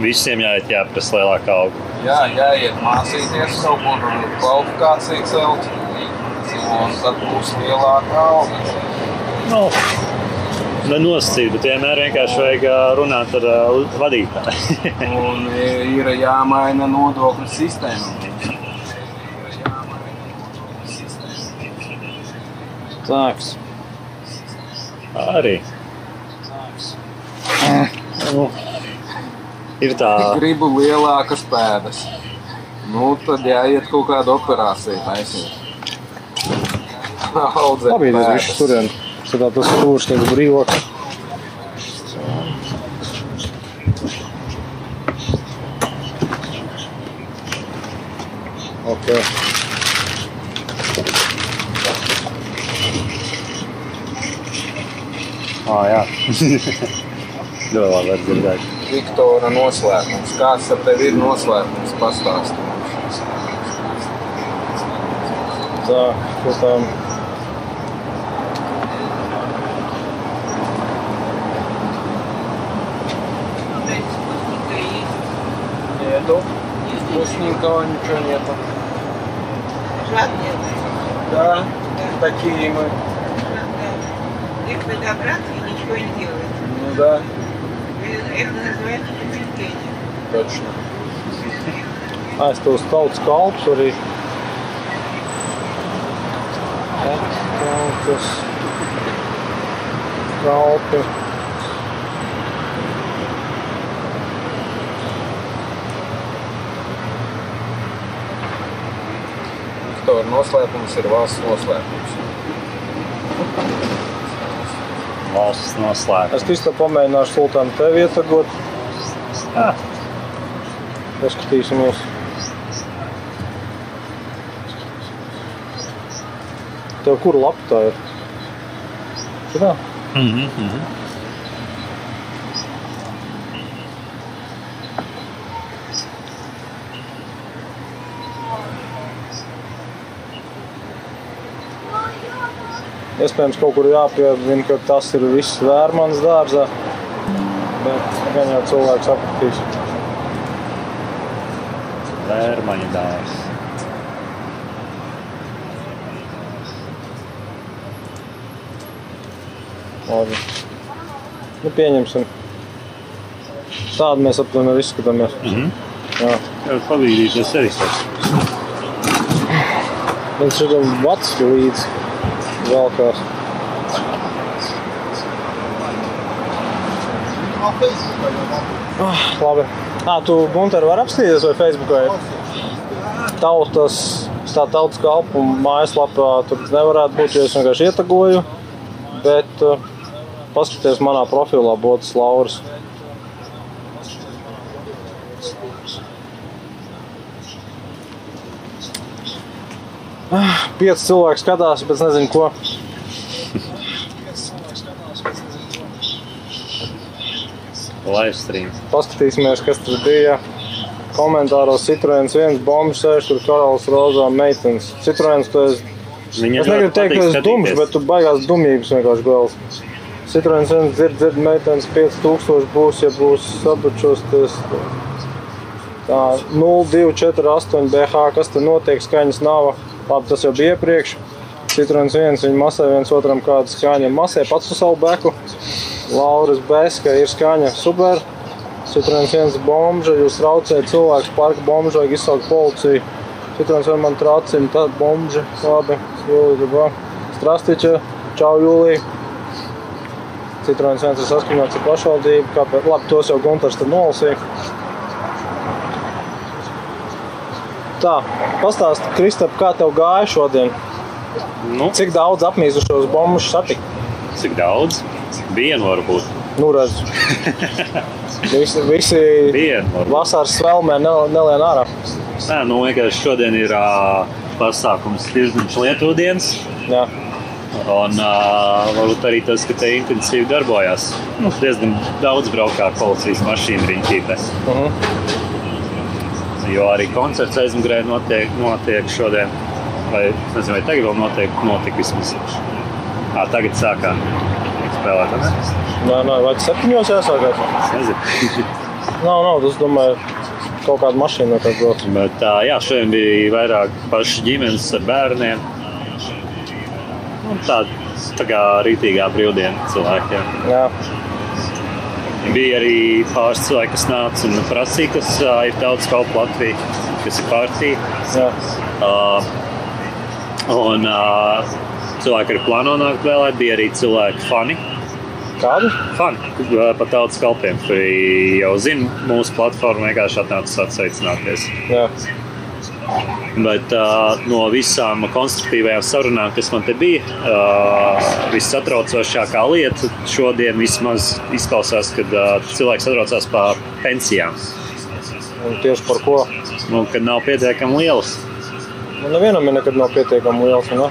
visiem jāiet jāprasa lielāka auga. Jā, jāiet mācīties kur un kvalifikāciju celt. Un tad būs lielāka auga. Nu, nenosacīt, bet vienmēr vienkārši vajag runāt ar ā, vadītāju. Un ir jāmaina nodokļu sistēma. Tāks. Arī. Nu, ir tā, Gribu lielākas pēdas. Nu, tad jāiet kaut kāda operācija taisīt. Audzēt Labi, tas viss turien. Tā tas stūrs tagad brīvāk. Okay. ah, jā. Ļoti labi dzirdēt. Viktora noslēpums. Kāds ar tevi ir noslēpums? Pastāsti. Tā, ko tam Еду. Вкусненького ничего нету. Жадные. Да, такие мы. Их надо брать и ничего не делать. Ну да, taču. Aiz tos tautas kalpus arī. Tautas kalpi. Uztaura noslēpums ir valsts noslēpums. Valsts noslēpums. Es tikai pamēģināšu sultānu tevi ietagot. Ah. Paskatīsimies. Tev kur lapa tā ir? Šitā? mhm, mhm. Iespējams, kaut kur jāpiemin, ka tas ir viss vērmans dārzā. Bet gan jau cilvēks sapratīs. Vērmaņa dārs. Labi. Nu, pieņemsim. Tādu mēs aptuveni arī izskatāmies. Mhm. Jā. Jau pabīdīties arī pēc. Viņš ir vats līdz valkās. Ah, labi. Ā, tu Gunter var apstīties vai Facebookā ir tautas, tā tautas kalpu mājaslapā tur nevarētu būt, jo es vienkārši ietagoju. Bet uh, paskaties manā profilā Botas Lauras. Ah, Pieci cilvēki skatās, bet nezinu, ko. Live stream. Paskatīsimies, kas tur bija. Komentāros Citroens viens bombs sēž tur karalis rozā meitenes. Citroens, tu esi, Viņa es negribu teikt, ka esi dums, bet tu baigās dumības vienkārši gals. Citroens viens dzird, dzird meitenes 5000 būs, ja būs sabučosties. Tā 0248 BH, kas te notiek, skaņas nav. Labi, tas jau bija iepriekš. Citroens viens, viņa masē viens otram kāda skaņa. Masē pats uz savu beku. Lauras Beska ir skaņa super. Citroens viens bombža, jūs traucējat cilvēks parka bombža, vajag izsaukt policiju. Citroens vien man tracina, tad bombža, labi, Jūlija, dabā. Strastiča, čau Jūlija. Citroens viens ir saskaņots ar pašvaldību, kāpēc, labi, tos jau Guntars tad nolasīja. Tā, pastāst, Kristap, kā tev gāja šodien? Nu, Cik daudz apmīzušos bombus satika? cik daudz? Vienu varbūt. Nu, redz. Visi, visi Vienu vasaras nel- nelien ārā. Nē, nu vienkārši šodien ir ā, pasākums Tirdzniņš Lietuvdienas. Jā. Un uh, varbūt arī tas, ka te intensīvi darbojās. Nu, diezgan daudz braukā ar policijas mašīnu riņķītē. Uh -huh. Jo arī koncerts aizmugurē notiek, notiek šodien. Vai nezinu, vai tagad vēl notiek, notika vismaz. À, tagad sākās spēlēt. ne? Nē, nē, vai tas septiņos jāsākās? Nezinu. Nav, nav, tas, domāju, kaut kāda mašīna tā brauc. Bet, tā, jā, šodien bija vairāk paši ģimenes ar bērniem. Un tā, tā kā rītīgā brīvdiena cilvēkiem. Jā, Bija arī pāris cilvēki, kas nāca un prasīja, kas ā, ir daudz kalpu Latvijā, kas ir jā. Uh, un uh, cilvēki arī plāno nākt vēlēt. Bija arī cilvēki fani. Kādu? Fani uh, par tautas kalpiem, kuri jau zina mūsu platformu, vienkārši atnāca atsveicināties. Jā. Bet uh, no visām konstruktīvajām sarunām, kas man te bija, uh, vissatraucošākā lieta šodien vismaz izklausās, kad uh, cilvēks satraucās par pensijām. Un tieši par ko? Nu, kad nav pietiekami lielas. Nu, nevienam ir nekad nav pietiekami liels. Ne?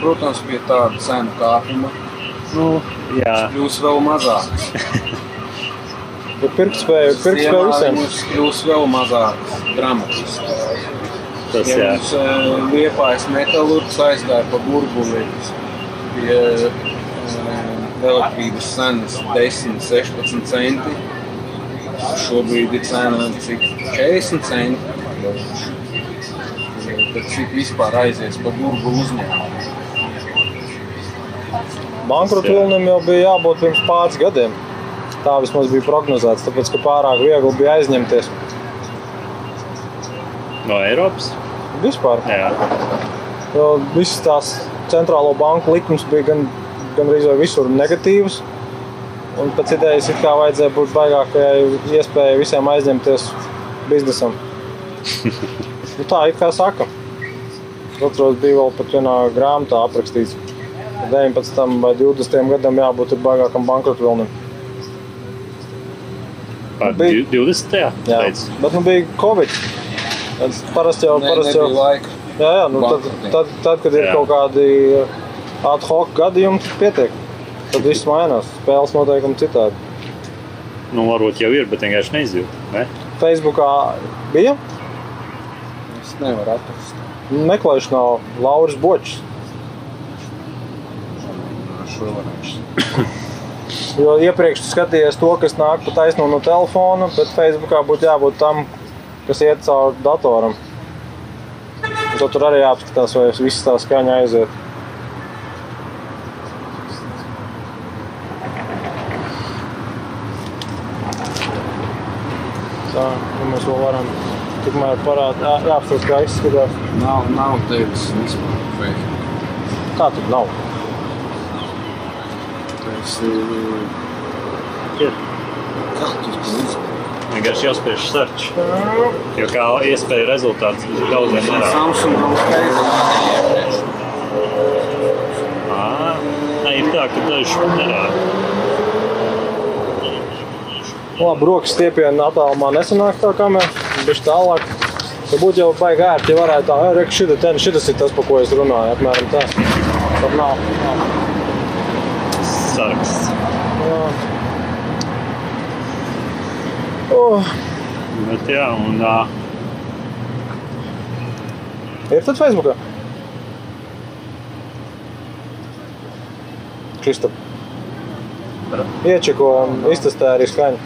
Protams, bija tāda cenu kāpuma. Nu, jā, Kļūs vēl mazāk. Bet pirktspēja, pirktspēja visiem. Mums kļūs vēl mazāk dramatiski. tas Ja jā. mums uh, liepājas metālurgs aizgāja pa burbuli pie uh, elektrības cenas 10, 16 centi. Šobrīd ir cena cik 40 centi. Tad cik vispār aizies pa burbuli uzņēmumu? Bankrota vilnim jau bija jābūt pirms pāris gadiem. Tā vismaz bija prognozēts, tāpēc ka pārāk viegli bija aizņemties. No Eiropas. Vispār. Jā. Jo visas tās centrālo banku likums bija gan, gan arī visur negatīvs. Un pēc idejas it kā vajadzēja būt baigākajai iespējai visiem aizņemties biznesam. nu, tā it kā saka. Atceros, bija vēl pat vienā grāmatā aprakstīts, 19 vai 20 gadam jābūt ir baigākam bankrotu vilnim. Par Bija- 20. Jā, Jā, bet nu bija Covid. Parasti jau, parasti jau, laika. jā, jā, nu, tad, tad, tad, kad ir Jā. kaut kādi ad hoc gadījumi, tad pietiek. Tad viss mainās. Spēles noteikumi citādi. Nu, varbūt jau ir, bet vienkārši neizjūt. Ne? Facebookā bija Es nevaru atrast. meklēšanā Lauris Bočs. Varēšu. Jo iepriekš tu skatījies to, kas nāk pa taisno no telefona, bet Facebookā būtu jābūt tam, kas iet cauri datoram. Tad tur arī jāapskatās, vai viss tā skaņa aiziet. Tā, nu mēs vēl varam tikmēr parādīt, jāapstāsta, kā izskatās. Nav, nav tevis vispār Facebook. Kā tur nav? Ir... Kā tu izdarīji? Vienkārši jāspiež search. Jo kā iespēja rezultāts daudziem nerāda. Samsung nav skaidrs. Ā, Nē, ir tā, ka daži nerāda. Labi, rokas stiepienā attālumā nesanāk tā kamera, bet tālāk. Ja būtu jau baigi ērti, ja varētu tā, re, šita, ten, šitas ir tas, par ko es runāju, apmēram tā. Tad nav. nav. Saraksts. Jā. Oh, Bet jā, un ā, ir tad Facebookā? Kristap. Iečeko un iztestē arī skaņu.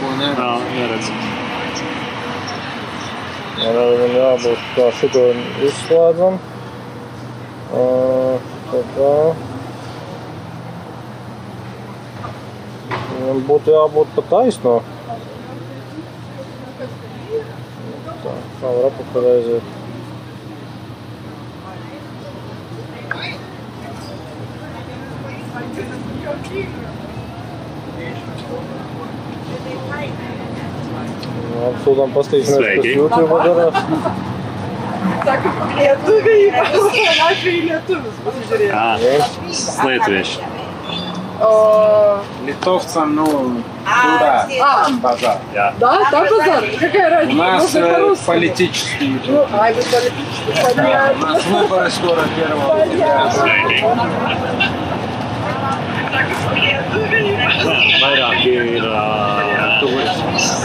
Ko nevar. nav neredz. Jā, viņam jābūt tā, šito izslēdzam. Tā kā. Viņam būtu jābūt pa taisno. Tā, kā var apakaļ aiziet. там поставить нас посмотрим Адарас. Так я туга и наша или туга А, следующий. Литовцам, ну, туда, а, базар. Да, там базар? Какая разница? У нас э, политический. Ну, а, это политический, понятно. У нас выборы скоро 1 октября. Bayrak bir, tuğuş,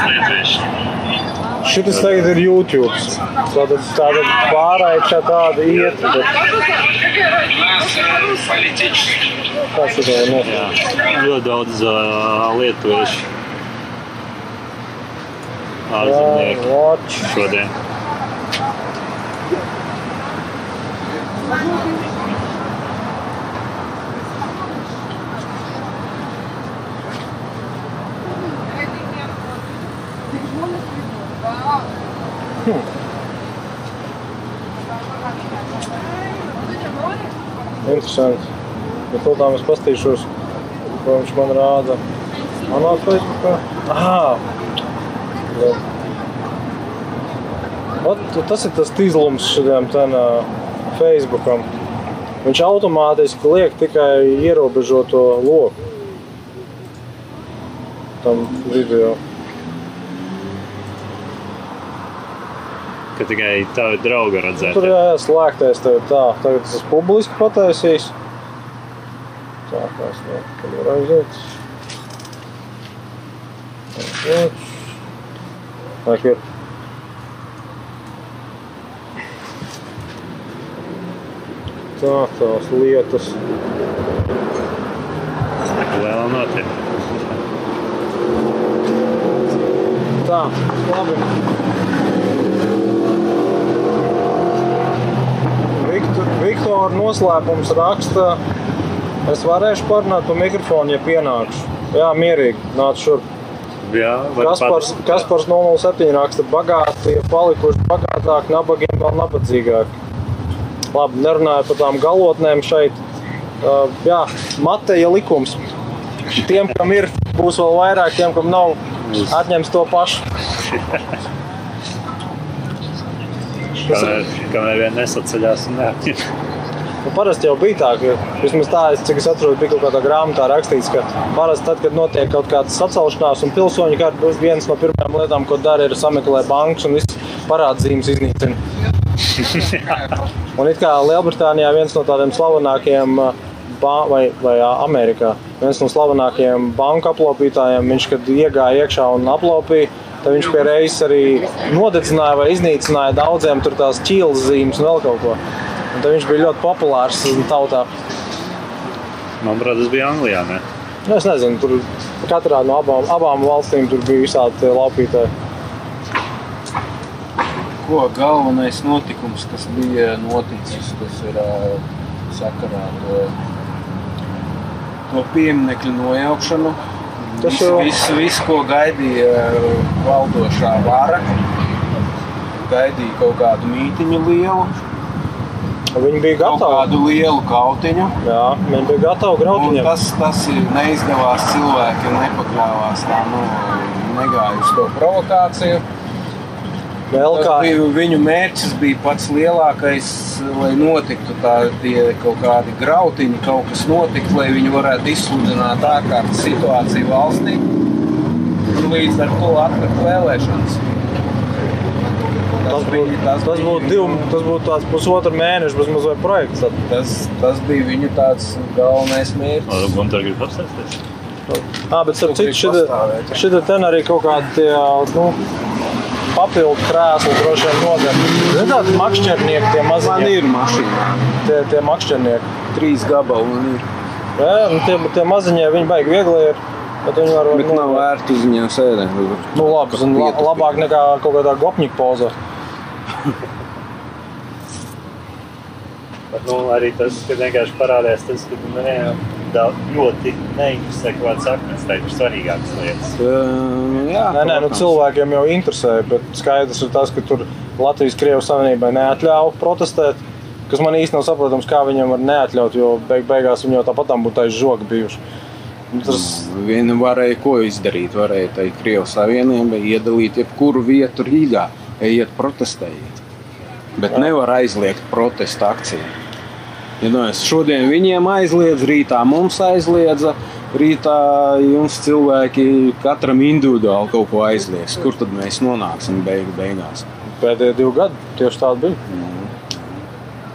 nefes. Šis tagad ir YouTube. Tāda, tāda pārējā tāda iet. Bet... Tas ir no. Ļoti daudz uh, lietuviešu Jā, ārzemnieku watch. šodien. Interesanti. Bet to tā es pastīšos, ko viņš man rāda. Manā Facebookā. Ah! Ot, tas ir tas šodien ten, uh, Facebookam. Viņš automātiski liek tikai ierobežoto loku tam video. Ka tikai tavi draugi redzēt. Tur jā, slēgtais tev tā. Tagad tas publiski pataisīs. Tā kā es nevaru aiziet. Aiziet. Lai ir. Tā, tās lietas. Liela notiek. Tā, labi. Viktor, Viktor noslēpums raksta, es varēšu parunāt pa mikrofonu, ja pienākšu. Jā, mierīgi, nāc šurp. Kaspars, Kaspars 007 raksta, bagāti ir palikuši bagātāki, nabagiem vēl nabadzīgāki. Labi, nerunāju par tām galotnēm šeit. Uh, jā, Mateja likums. Tiem, kam ir, būs vēl vairāk, tiem, kam nav, atņems to pašu. Kamēr, kamēr vien nesaceļās un neatņem. Nu, parasti jau bija tā, ka vismaz tā, es- cik es atceros, bija kaut kādā grāmatā rakstīts, ka parasti tad, kad notiek kaut kāda sacelšanās un pilsoņu kārta, viens no pirmajām lietām, ko dara, ir sameklēt bankas un visas parādzīmes iznīcina. un it kā Lielbritānijā viens no tādiem slavenākajiem, uh, vai, vai Amerikā, viens no slavenākajiem banku aplaupītājiem, viņš, kad iegāja iekšā un aplaupīja, tad viņš pie reizes arī nodedzināja vai iznīcināja daudziem tur tās ķīlas zīmes un vēl kaut ko. Un tad viņš bija ļoti populārs tautā. Manuprāt, tas bija Anglijā. Ne? Nu, es nezinu, tur katrā no abām, abām valstīm bija visādi laupītāji. Ko galvenais notikums, kas bija noticis, kas ir sakarā ar to, to pieminiektu nojaukšanu? Tas jau- viss, viss, ko gaidīja ā, valdošā vara, gaidīja kaut kādu mītiņu lielu, Viņi bija gatavi. kādu lielu kautiņu. Jā, viņi bija gatavi graut Un viņam. tas, tas ir neizdevās cilvēkiem, nepakļāvās tā, nu, negāja uz to provokāciju. Vēl Tas kā bija, viņu mērķis bija pats lielākais, lai notiktu tādi kaut kādi grautiņi, kaut kas notiktu, lai viņi varētu izsludināt ārkārtas situāciju valstī. Un līdz ar to atlikt vēlēšanas. tas bija- būtu tas bija būtu divu, tas būtu tāds pusotru mēnešu bezmaz vai projekts. Tad. Tas, tas bija viņu tāds galvenais mērķis. Gunter grib apsēsties. Ā, bet starp citu, šita, šita ten arī kaut kādi tie, nu, papildu krēsli droši vien noder. Zini tādi makšķernieki, tie Man maziņie, ir mašīna. tie, tie makšķernieki. Trīs gabali man ir. Jā, nu, tie, tie maziņie, viņi baigi viegli ir, bet viņi var Bet nav vērts uz viņiem sēdēt. Nu, labi, zin, la, labāk nekā kaut kādā gopņika pozā. Bet, nu, arī tas, ka vienkārši parādās tas, ka nu, nevienam da- ļoti neinteresē kaut kādas saknes, tā ir svarīgākas lietas. Jā, Nē, nē, nu, cilvēkiem jau interesē, bet skaidrs ir tas, ka tur Latvijas-Krievijas Savienībai neatļauj protestēt. Kas man īstenībā nav saprotams, kā viņam var neatļaut, jo beig beigās viņi jau tāpat būtu aiz žoga bijuši. Nu, Tas, Viena varēja ko izdarīt. Varēja tai Krievijas Savienībai iedalīt jebkuru vietu Rīgā, ejiet protestējiet. Bet Jā. nevar aizliegt protesta akciju. Ja nu, šodien viņiem aizliedzu, rītā mums aizliedza, rītā jums cilvēki katram individuāli kaut ko aizliegs. Kur tad mēs nonāksim beigu beigās? pēdējie divi gadi tieši tādi bija.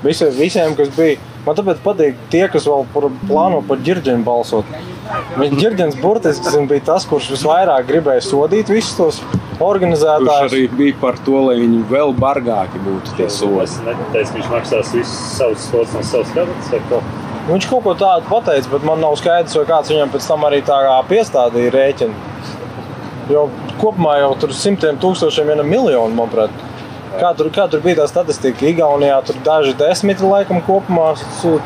Visiem, visiem kas bija Man tāpēc patīk tie, kas vēl par, plāno par ģirģeni balsot. Viņš ģirģens burtiski bija tas, kurš visvairāk gribēja sodīt visus tos organizētājus. arī bija par to, lai viņi vēl bargāki būtu tie sodi. Es neteicu, viņš maksās visus savus sotus no savas kabatas. Viņš kaut ko tādu pateica, bet man nav skaidrs, vai kāds viņam pēc tam arī tā kā piestādīja rēķinu. Jo kopumā jau tur simtiem tūkstošiem, ja ne miljonu, manuprāt. Kā tur, kā tur bija tā statistika? Igaunijā tur daži desmiti laikam kopumā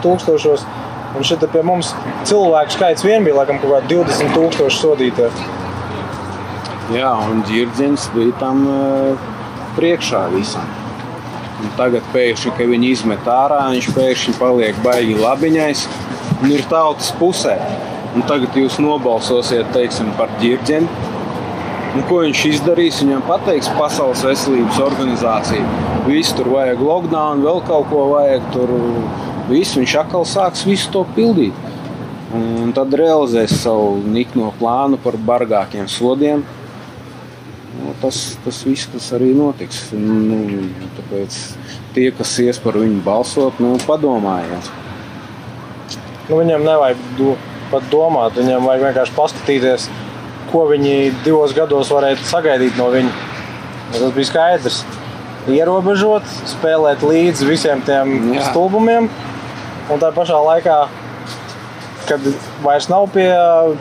tūkstošos. Un šeit pie mums cilvēku skaits vien bija laikam kaut kādi 20 tūkstoši sodītie. Jā, un ģirģens bija tam eh, priekšā visam. Un tagad pēkšņi, kad viņi izmet ārā, viņš pēkšņi paliek baigi labiņais un ir tautas pusē. Un tagad jūs nobalsosiet teiksim, par ģirģeni. Un ko viņš izdarīs? Viņam pateiks Pasaules veselības organizācija. Visu tur vajag lockdown, vēl kaut ko vajag. Tur visu. Viņš atkal sāks visu to pildīt. Un tad realizēs savu nikno plānu par bargākiem sodiem. Nu, tas, tas viss, kas arī notiks. Nu, tāpēc tie, kas ies par viņu balsot, nu, padomājiet. Nu, viņiem nevajag do, pat domāt, viņiem vajag vienkārši paskatīties, ko viņi divos gados varētu sagaidīt no viņa. Tas bija skaidrs. Ierobežot, spēlēt līdzi visiem tiem Jā. Stulbumiem, un tā pašā laikā, kad vairs nav pie,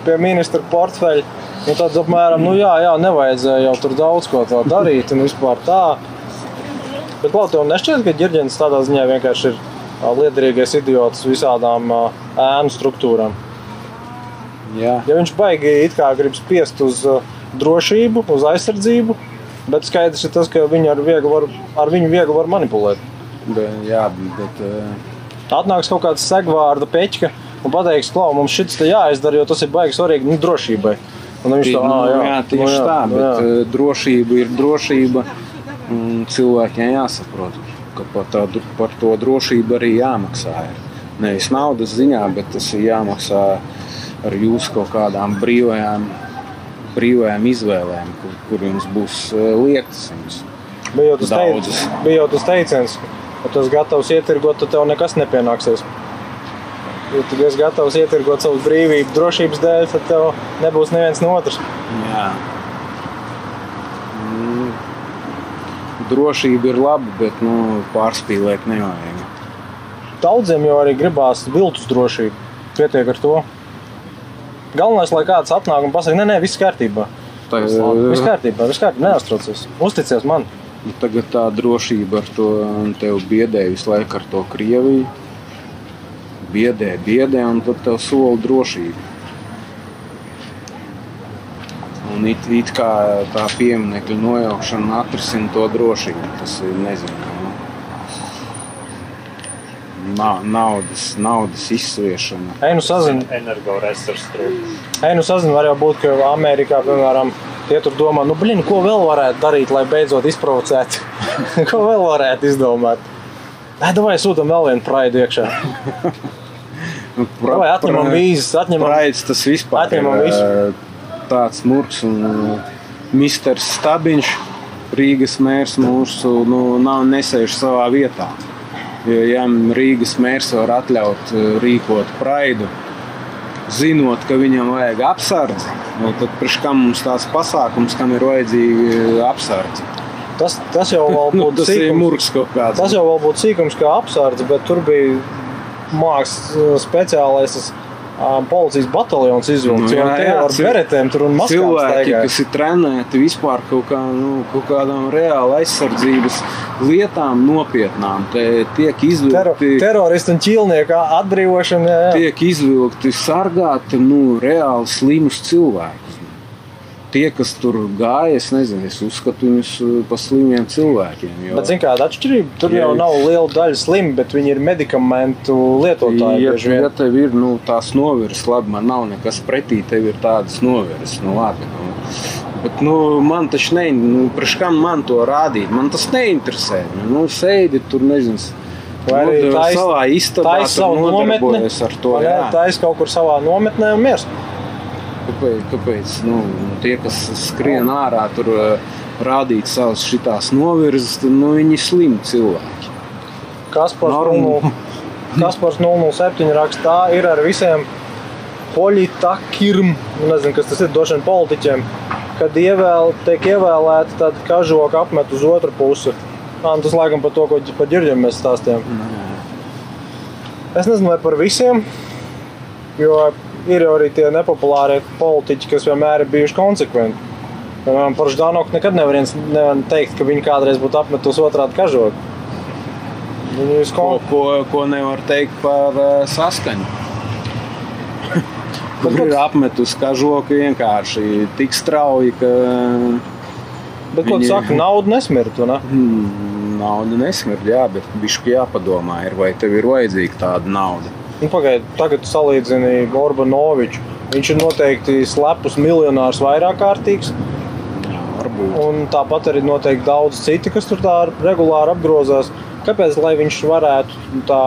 pie ministra portfeļa, nu tad apmēram, nu jā, jā, nevajadzēja jau tur daudz ko tā darīt un vispār tā. Bet labi, tev nešķiet, ka ģirģents tādā ziņā vienkārši ir liederīgais idiots visādām ēnu struktūrām. Jā. Ja viņš baigi grib spiest uz uh, drošību, uz aizsardzību, bet skaidrs ir tas, ka viņu ar, var, ar viņu viegli var manipulēt. Be, jā, bet eh, Atnāks kaut kāds segvārda peķis un pateiks, ka mums šis te jāizdara, jo tas ir baigi svarīgi nu, drošībai. Un viņš to nu, jā, jā, tieši nu, tā, nu, bet jā. jā. drošība ir drošība. Cilvēkiem jāsaprot, ka par, tā, par to drošību arī jāmaksā. Ir. Nevis naudas ziņā, bet tas ir jāmaksā ar jūsu kaut kādām brīvajām, brīvajām izvēlēm, kur, kur jums būs eh, liektas. Jums. Bija jau tas, teic, bija jau tas teiciens, ka esi gatavs ietirgot, tad tev nekas nepienāksies. Ja tu esi gatavs ietirgot savu brīvību drošības dēļ, tad tev nebūs neviens no otrs. Jā. Mm, Drošība ir laba, bet nu, pārspīlēt nevajag. Daudziem jau arī gribās viltus drošību. Pietiek ar to. Galvenais, lai kāds atnāk un pasakā, nē, nē, viss kārtībā. Tā, Viss kārtībā, viss kārtībā, neuztraucies. Uzticies man. Nu, Tagad tā drošība ar to tevi biedē visu laiku ar to Krieviju. Biedē, biedē, un tad tev sola drošību. Un it, it kā tā pieminiektu nojaukšana atrisina to drošību. Tas ir nezinu. Na- Naudas, naudas izsviešana. Ej, nu sazini, Energoresursu trūkums. ej, nu sazini, var jau būt, ka Amerikā, piemēram, tie tur domā, nu, blin, ko vēl varētu darīt, lai beidzot izprovocētu. ko vēl varētu izdomāt? Nē, vai sūtām vēl vienu praidu iekšā. Nu, Vai atņemam vīzes, atņemam. Praids tas vispār Atņemam ir visu. ā, tāds murgs un ā, Misters Stabiņš, Rīgas mērs mūsu, nu, nav nesēž savā vietā. Ja Rīgas mērs var atļaut ā, rīkot praidu, zinot, ka viņam vajag apsardzi, nu, tad priekš kam mums tāds pasākums, kam ir vajadzīga apsardze? Tas, tas jau vēl Nu, būtu tas sīkums. murgs kaut kāds. Tas jau būtu sīkums kā apsardze, bet tur bija mākslas speciālais um, policijas bataljons izvilkts. Nu, jā, tie jā, ar beretēm tur un maskām cilvēki, staigāja. kas ir trenēti vispār kaut, kā, nu, kaut kādām reāli aizsardzības lietām, nopietnām, te tiek Tero, izvilkti. teroristu un ķīlnieku atbrīvošana. Jā, jā. Tiek izvilkti sargāti nu, reāli slimus cilvēkus. Tie, kas tur gāja, es nezinu, es uzskatu viņus uh, par slimiem cilvēkiem. Jo, Bet, zināmā kāda atšķirība, tur Jā. jau nav liela daļa slimi, bet viņi ir medikamentu lietotāji. Ja, ja tev ir nu, tās novirzes, labi, man nav nekas pretī, tev ir tādas novirzes. Nu, labi, nu. Bet nu, man tas ne, nu, man to rādīt? Man tas neinteresē. Nu, sēdi tur, nezinu, Vai arī nu, tais- savā istabā Taisa tur savu nometni, ar to. ne? jā. taisa kaut kur savā nometnē un miers. Kāpēc? kāpēc? Nu, tie, kas skrien ārā, tur uh, rādīt savas šitās novirzes, tad nu, viņi slimi cilvēki. Kas par Normu. to Kaspars 007 raksta, tā ir ar visiem politakirm, nu, nezinu, kas tas ir, došana politiķiem, kad ievēl, tiek ievēlēti, tad kažoka apmet uz otru pusi. Ā, nu, tas laikam par to, ko par ģirģiem mēs stāstījām. Es nezinu, vai par visiem, jo ir jau arī tie nepopulārie politiķi, kas vienmēr ir bijuši konsekventi. Piemēram, par Ždanoku nekad nevar teikt, ka viņi kādreiz būtu apmetusi otrādi. Viņi ir Ko, kon... ko, ko nevar teikt par uh, saskaņu? Kur ir apmetus kažoku vienkārši tik strauji, ka Bet, ko tu viņi- saki, nauda nesmirtu, ne? mm, nauda nesmird, jā, bet bišķi jāpadomā, ir, vai tev ir vajadzīga tāda nauda. Nu, Pagaidiet, tagad salīdzini Orbanoviču. Viņš ir noteikti slepus miljonārs vairāk kārtīgs. Un tāpat arī noteikti daudz citi, kas tur tā regulāri apgrozās. Kāpēc viņš varētu tā,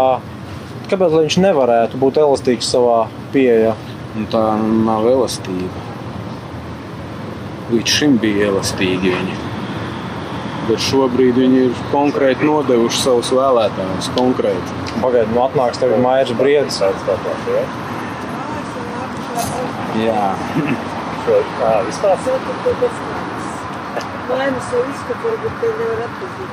kāpēc viņš nevarētu būt elastīgs savā pieejā? Un tā nav elastība. Līdz šim bija elastīgi viņi. Bet šobrīd viņi ir konkrēti nodevuši savus vēlētājus. Konkrēti. Pagaidiet, nu atnāks tagad Maijas Briedis. Jā, Vispār Laimes jau izskatu, varbūt te nevar atpazīt.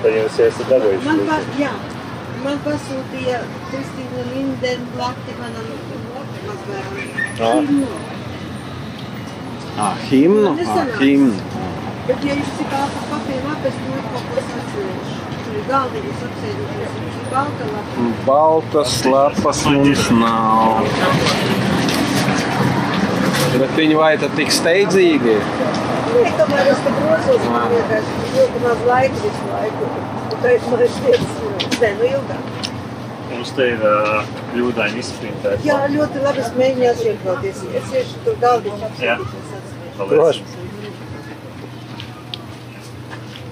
Tad jūs esat dabūjuši. Man, pa, jā, man pasūtīja Kristīna Lindenblati manam mazbērnam. Ah, himnu. Ah, himnu. Bet, ja jūs cik ātri papīra lapes, nu kaut. Tur ir galdiņas apsēdušies, balta lapa. Baltas lapas mums nav. Bet viņi vai tad tik steidzīgi? Nē, tomēr es te grozos, man vienkārši ļoti maz laika visu laiku. Un tā ir man lietas, nē, nu ilgāk. Mums te ir uh, kļūdaini izsprintēts. Jā, ļoti labi es mēģināšu iekļauties. Es iešu tur galdiņu Jā. Droši.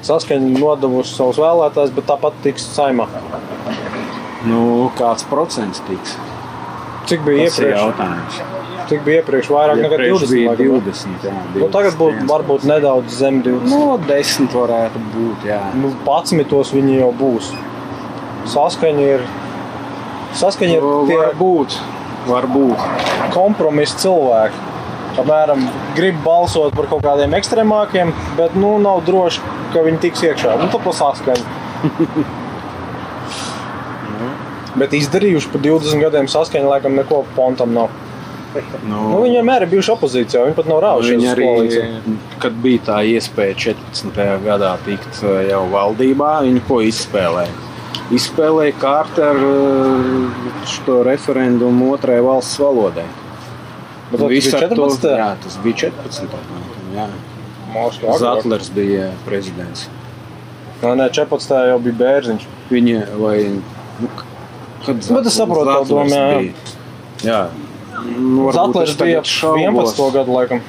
Saskaņa nodevusi savus vēlētājus, bet tāpat tiks saimā. Nu, kāds procents tiks? Cik bija Tas iepriekš? jautājums. Cik bija iepriekš? Vairāk nekā Iepriekš 20. bija laikam, ne? 20. Jā, 20 Nu, tagad būtu varbūt nedaudz zem 20. No 10 varētu būt. Jā. Nu, 11. viņi jau būs. Saskaņa ir. Saskaņa ir Nu, tie Varbūt. Varbūt. kompromisa cilvēki. Apmēram grib balsot par kaut kādiem ekstrēmākiem, bet nu, nav droši, ka viņi tiks iekšā. Nu, tā pa saskaņu. Bet izdarījuši par 20 gadiem saskaņu, laikam, neko pontam nav. Nu, Nu, viņi vienmēr ir bijuši opozīcijā, viņi pat nav rāvušies Viņi uz arī, koalīciju. kad bija tā iespēja 14. gadā tikt uh, jau valdībā, viņi ko izspēlēja? Izspēlēja kārtu ar uh, šo referendumu otrai valsts valodai. Bet tas Visu bija ar to- 14. Jā, tas bija 14. Jā. Zatlers bija prezidents. Nē, nē, 14. jau bija bērziņš. Viņa vai. Nu, kad Bet es Zatlers- saprotu Zatlers domu, jā, jā. bija? Jā. Nu, tagad bija šaubos. 11. gadu laikam.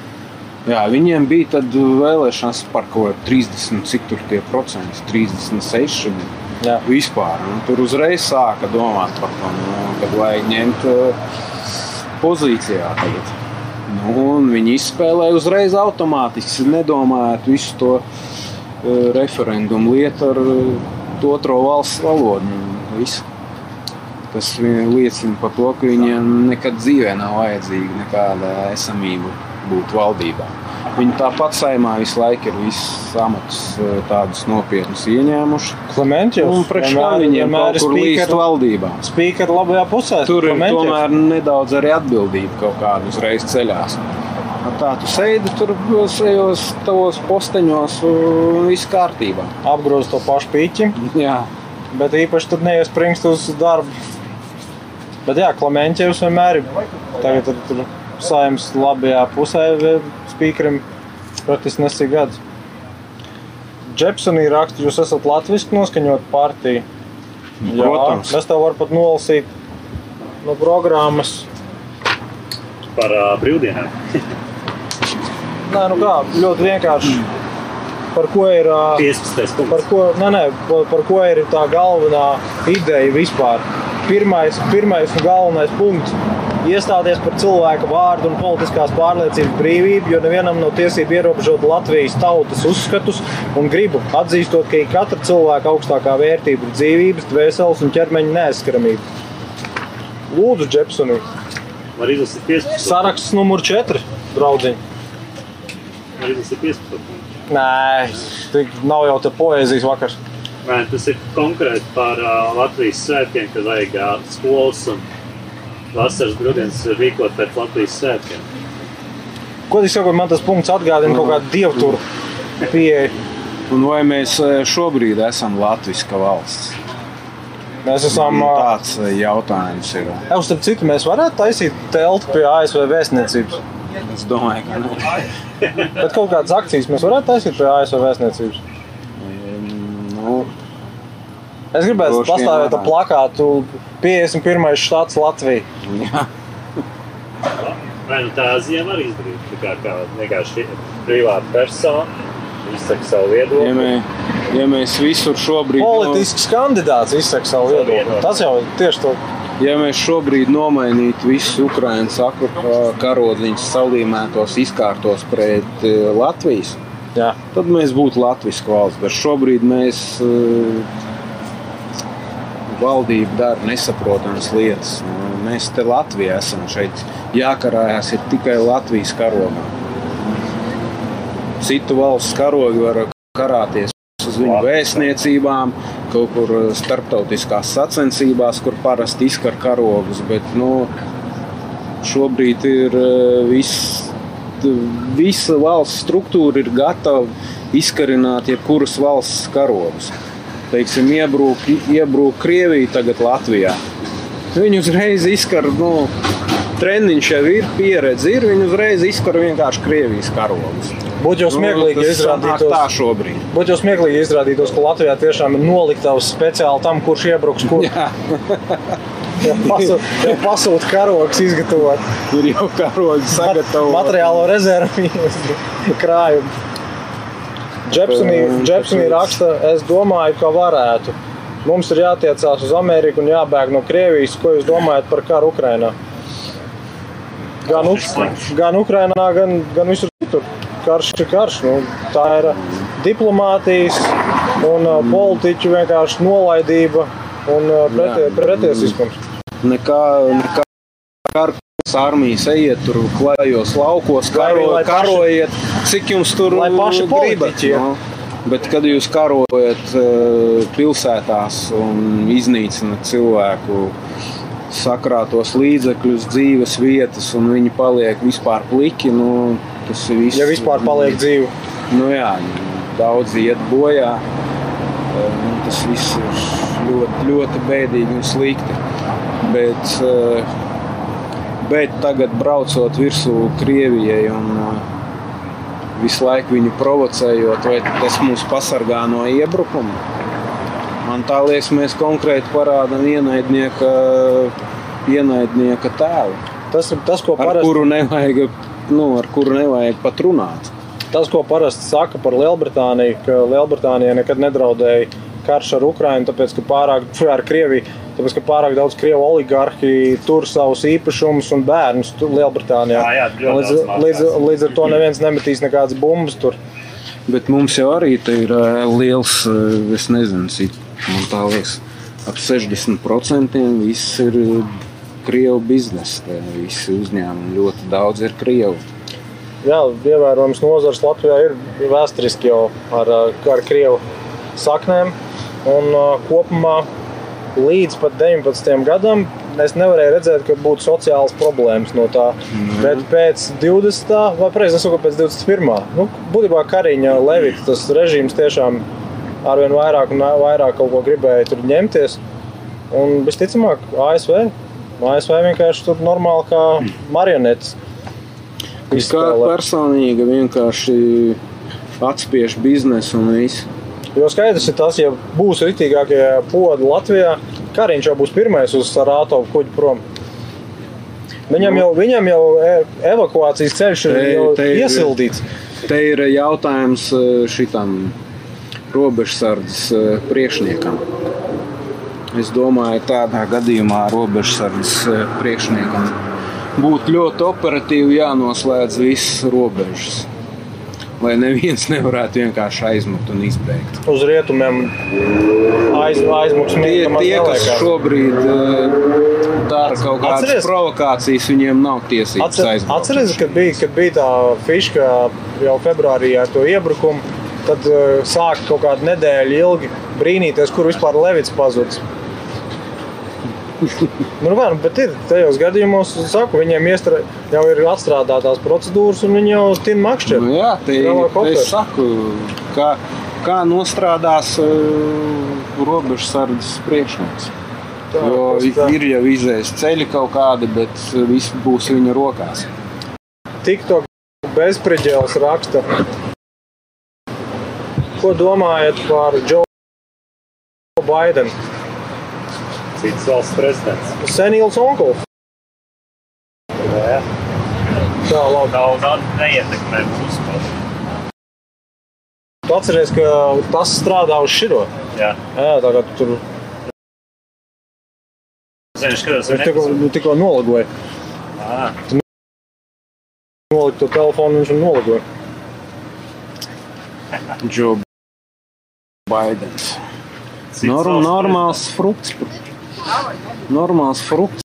Jā, viņiem bija tad vēlēšanas par kaut kādu 30, cik tur tie procenti, 36. Jā. Vispār. Un tur uzreiz sāka domāt par to, nu, kad vajag ņemt uh, pozīcijā. Tagad. Nu, viņi izspēlēja uzreiz automātiski, nedomājot visu to uh, referendumu lietu ar uh, otro valsts valodu. visu. Tas liecina par to, ka viņiem nekad dzīvē nav vajadzīga nekāda esamība būt valdībā. Viņi tāpat saimā visu laiku ir visus amatus eh, tādus nopietnus ieņēmuši. Klemenčevs Un priekš kā viņiem kur līdz valdībā. Spīkeri labajā pusē. Tur ir Klemenčevs. tomēr nedaudz arī atbildība kaut kāda uzreiz ceļās. Nu, Tā tu sēdi tur tajos tavos posteņos un viss kārtībā. apgroz to pašu pīķi, Jā, bet īpaši tad neiespringst uz darbu. Bet jā, Klemenčevs vienmēr ir. Tagad tur, tur saimnes labajā pusē spīkerim praktiski nesīk gads. Džepsonī raksta, jūs esat latviski noskaņot partiju. Jā, Protams. Mēs tev varam pat nolasīt no programmas. Par uh, brīvdienām. Nē, nu kā, ļoti vienkārši. Par ko ir, ā, 15. par ko, nē, nē, par, par ko ir tā galvenā ideja vispār? Pirmais, pirmais un galvenais punkts iestāties par cilvēku vārdu un politiskās pārliecības brīvību, jo nevienam nav tiesība ierobežot Latvijas tautas uzskatus un gribu, atzīstot, ka katra cilvēka augstākā vērtība ir dzīvības, dvēseles un ķermeņa neaizskaramība. Lūdzu, Džepsoni, Var izlasīt 15. saraksts numur 4, draugiņ. Var izlasīt 15. Nē, nav jau tā poēzijas vakars. Nē, tas ir konkrēti par uh, Latvijas svētkiem, kad vajag uh, skolas un vasaras brīvdienas rīkot pēc Latvijas svētkiem. Godīgi sakot, man tas punkts atgādina kaut kādu dievturu pieeju. Un vai mēs eh, šobrīd esam Latvijas valsts? Mēs esam. Man ā, tāds eh, jautājums ir. Jau starp citu, mēs varētu taisīt telti pie ASV vēstniecības. Es domāju, ka nē. Bet kaut kādas akcijas mēs varētu taisīt pie ASV vēstniecības. Nu, Es gribētu pastāvēt ar plakātu 51. štats Latvija. jā. Vai nu tā ziema arī izdarīt? Tā kā, kā vienkārši privāta persona izsaka savu Ja, viedokli. mē, ja mēs visur šobrīd, Politisks kandidāts izsaka savu viedokli. Tas jau ir tieši to. ja mēs šobrīd nomainītu visus Ukraiņas karodziņus, salīmētos, izkārtos pret Latvijas, Jā. tad mēs būtu Latvijas valsts. Bet šobrīd mēs eh, valdība dara nesaprotamas lietas. Nu, Mēs te Latvijā esam šeit jākarājās tikai Latvijas karogā. Citu valstu karogi var karāties uz viņu vēstniecībām, kaut kur eh, starptautiskās sacensībās, kur parasti izkar karogus. Bet nu, šobrīd ir eh, viss. Visa valsts struktūra ir gatava izkarināt jebkuras valsts karogus. Teiksim, iebrūk, iebrūk Krievija tagad Latvijā. Viņi uzreiz izkar, nu, treniņš jau ir, pieredze ir, viņi uzreiz izkar vienkārši Krievijas karogus. Būtu jau smieklīgi, ja Nu, sanāk tā izrādītos, šobrīd. būtu jau smieklīgi, ja izrādītos, ka Latvijā tiešām ir noliktavs speciāli tam, kurš iebruks, kur Jā, pasūta pasūt karogs izgatavot. ir jau karogi sagatavoti. materiālo rezervi krājumu. Džepsonī, raksta, es domāju, ka varētu. Mums ir jātiecās uz Ameriku un jābēg no Krievijas. Ko jūs domājat par karu Ukrajinā? Gan, gan Ukrajinā, gan, gan visur citur. Karš ir karš. Nu, tā ir diplomātijas un uh, politiķu vienkārši nolaidība un uh, pretie, pretiesiskums. Nekā, nekā armijas ejiet tur klajos laukos, karo, lai paši- karojiet, cik jums tur Lai paši gribat. ja. nu. Bet, kad jūs karojat eh, pilsētās un iznīcināt cilvēku sakrātos līdzekļus, dzīves vietas, un viņi paliek vispār pliki, nu, tas ir viss. Ja vispār paliek dzīvi. Nu, jā, daudz iet bojā. Eh, Tas viss ir ļoti, ļoti bēdīgi un slikti. Bet, eh, bet tagad, braucot virsū Krievijai un eh, visu laiku viņu provocējot, vai tas mūs pasargā no iebrukuma? Man tā liekas, mēs konkrēti parādām ienaidnieka, ienaidnieka tēlu, Tas ir tas, ko ar parasti kuru nevajag, nu, ar kuru nevajag pat runāt. Tas, ko parasti saka par Lielbritāniju, ka Lielbritānija nekad nedraudēja karš ar Ukrajinu, tāpēc, ka pārāk, ar Krieviju, tāpēc, ka pārāk daudz krievu oligarhi tur savus īpašumus un bērnus tur Lielbritānijā. Jā, jā, līdz, līdz, līdz ar to neviens nemetīs nekādas bumbas tur. Bet mums jau arī ir ē, liels, ē, es nezinu, cik man tā liekas, ap 60% viss ir ē, krievu biznesa. Visi uzņēmumi ļoti daudz ir krievu. Jā, ievērojams nozars Latvijā ir vēsturiski jau ar, ar krievu saknēm. Un kopumā līdz pat 19. gadam es nevarēju redzēt, ka būtu sociāls problēmas no tā. Mm. Bet pēc 20. vai precīzi nesakot, pēc 21. Nu, būtībā Kariņa Levita tas režīms tiešām arvien vairāk un vairāk kaut ko gribēja tur ņemties. Un visticamāk, ASV. ASV vienkārši tur normāli kā marionetes. Es kā personīgi vienkārši atspiež biznesu un visu. Jo skaidrs ir tas, ja būs rītīgākie podi Latvijā, Kariņš jau būs pirmais uz Rātovu kuģi prom. Viņam jau, viņam jau e- evakuācijas ceļš ir Te- jau te ir- iesildīts. Te ir jautājums ē, šitam robežsardzes ē, priekšniekam. Es domāju, tādā gadījumā robežsardzes priekšniekam būtu ļoti operatīvi jānoslēdz visas robežas. Lai neviens nevarētu vienkārši aizmukt un izbeigt. Uz rietumiem aiz, aizmuks Tie, tie kas šobrīd uh, dara kaut kādas Atceries- provokācijas, viņiem nav tiesības Atcer, aizbraukt. atceries, kad bija, kad bija tā fiška jau februārī ar to iebrukumu, tad uh, sāka kaut kādu nedēļu ilgi brīnīties, kur vispār Levits pazudis. Nu, vai, nu, bet ir tajos gadījumos, saku, viņiem iestra, jau ir atstrādātās procedūras, un viņi jau tin makšķi. Nu, jā, ir. Es saku, kā, kā nostrādās uh, robežsardzes priekšnieks. Tā, Jo tā. ir jau izējas ceļi kaut kādi, bet viss būs viņa rokās. TikTok bezspridzēlis raksta. Ko domājat par Joe Bidenu? Cits valsts prezidents. Senils onkulis. Jā, Tā, labi. nav, nav neietekmē mūsu pašu. Tu atceries, ka tas strādā uz širo. Jā, Jā, tā kā tu tur zinu, skatos, viņš tikko, tikko nolagoja. Ah, Nolika to telefonu, viņš viņu nolagoja. Bidenis. cits Norm, normāls frukts. Normāls frukts.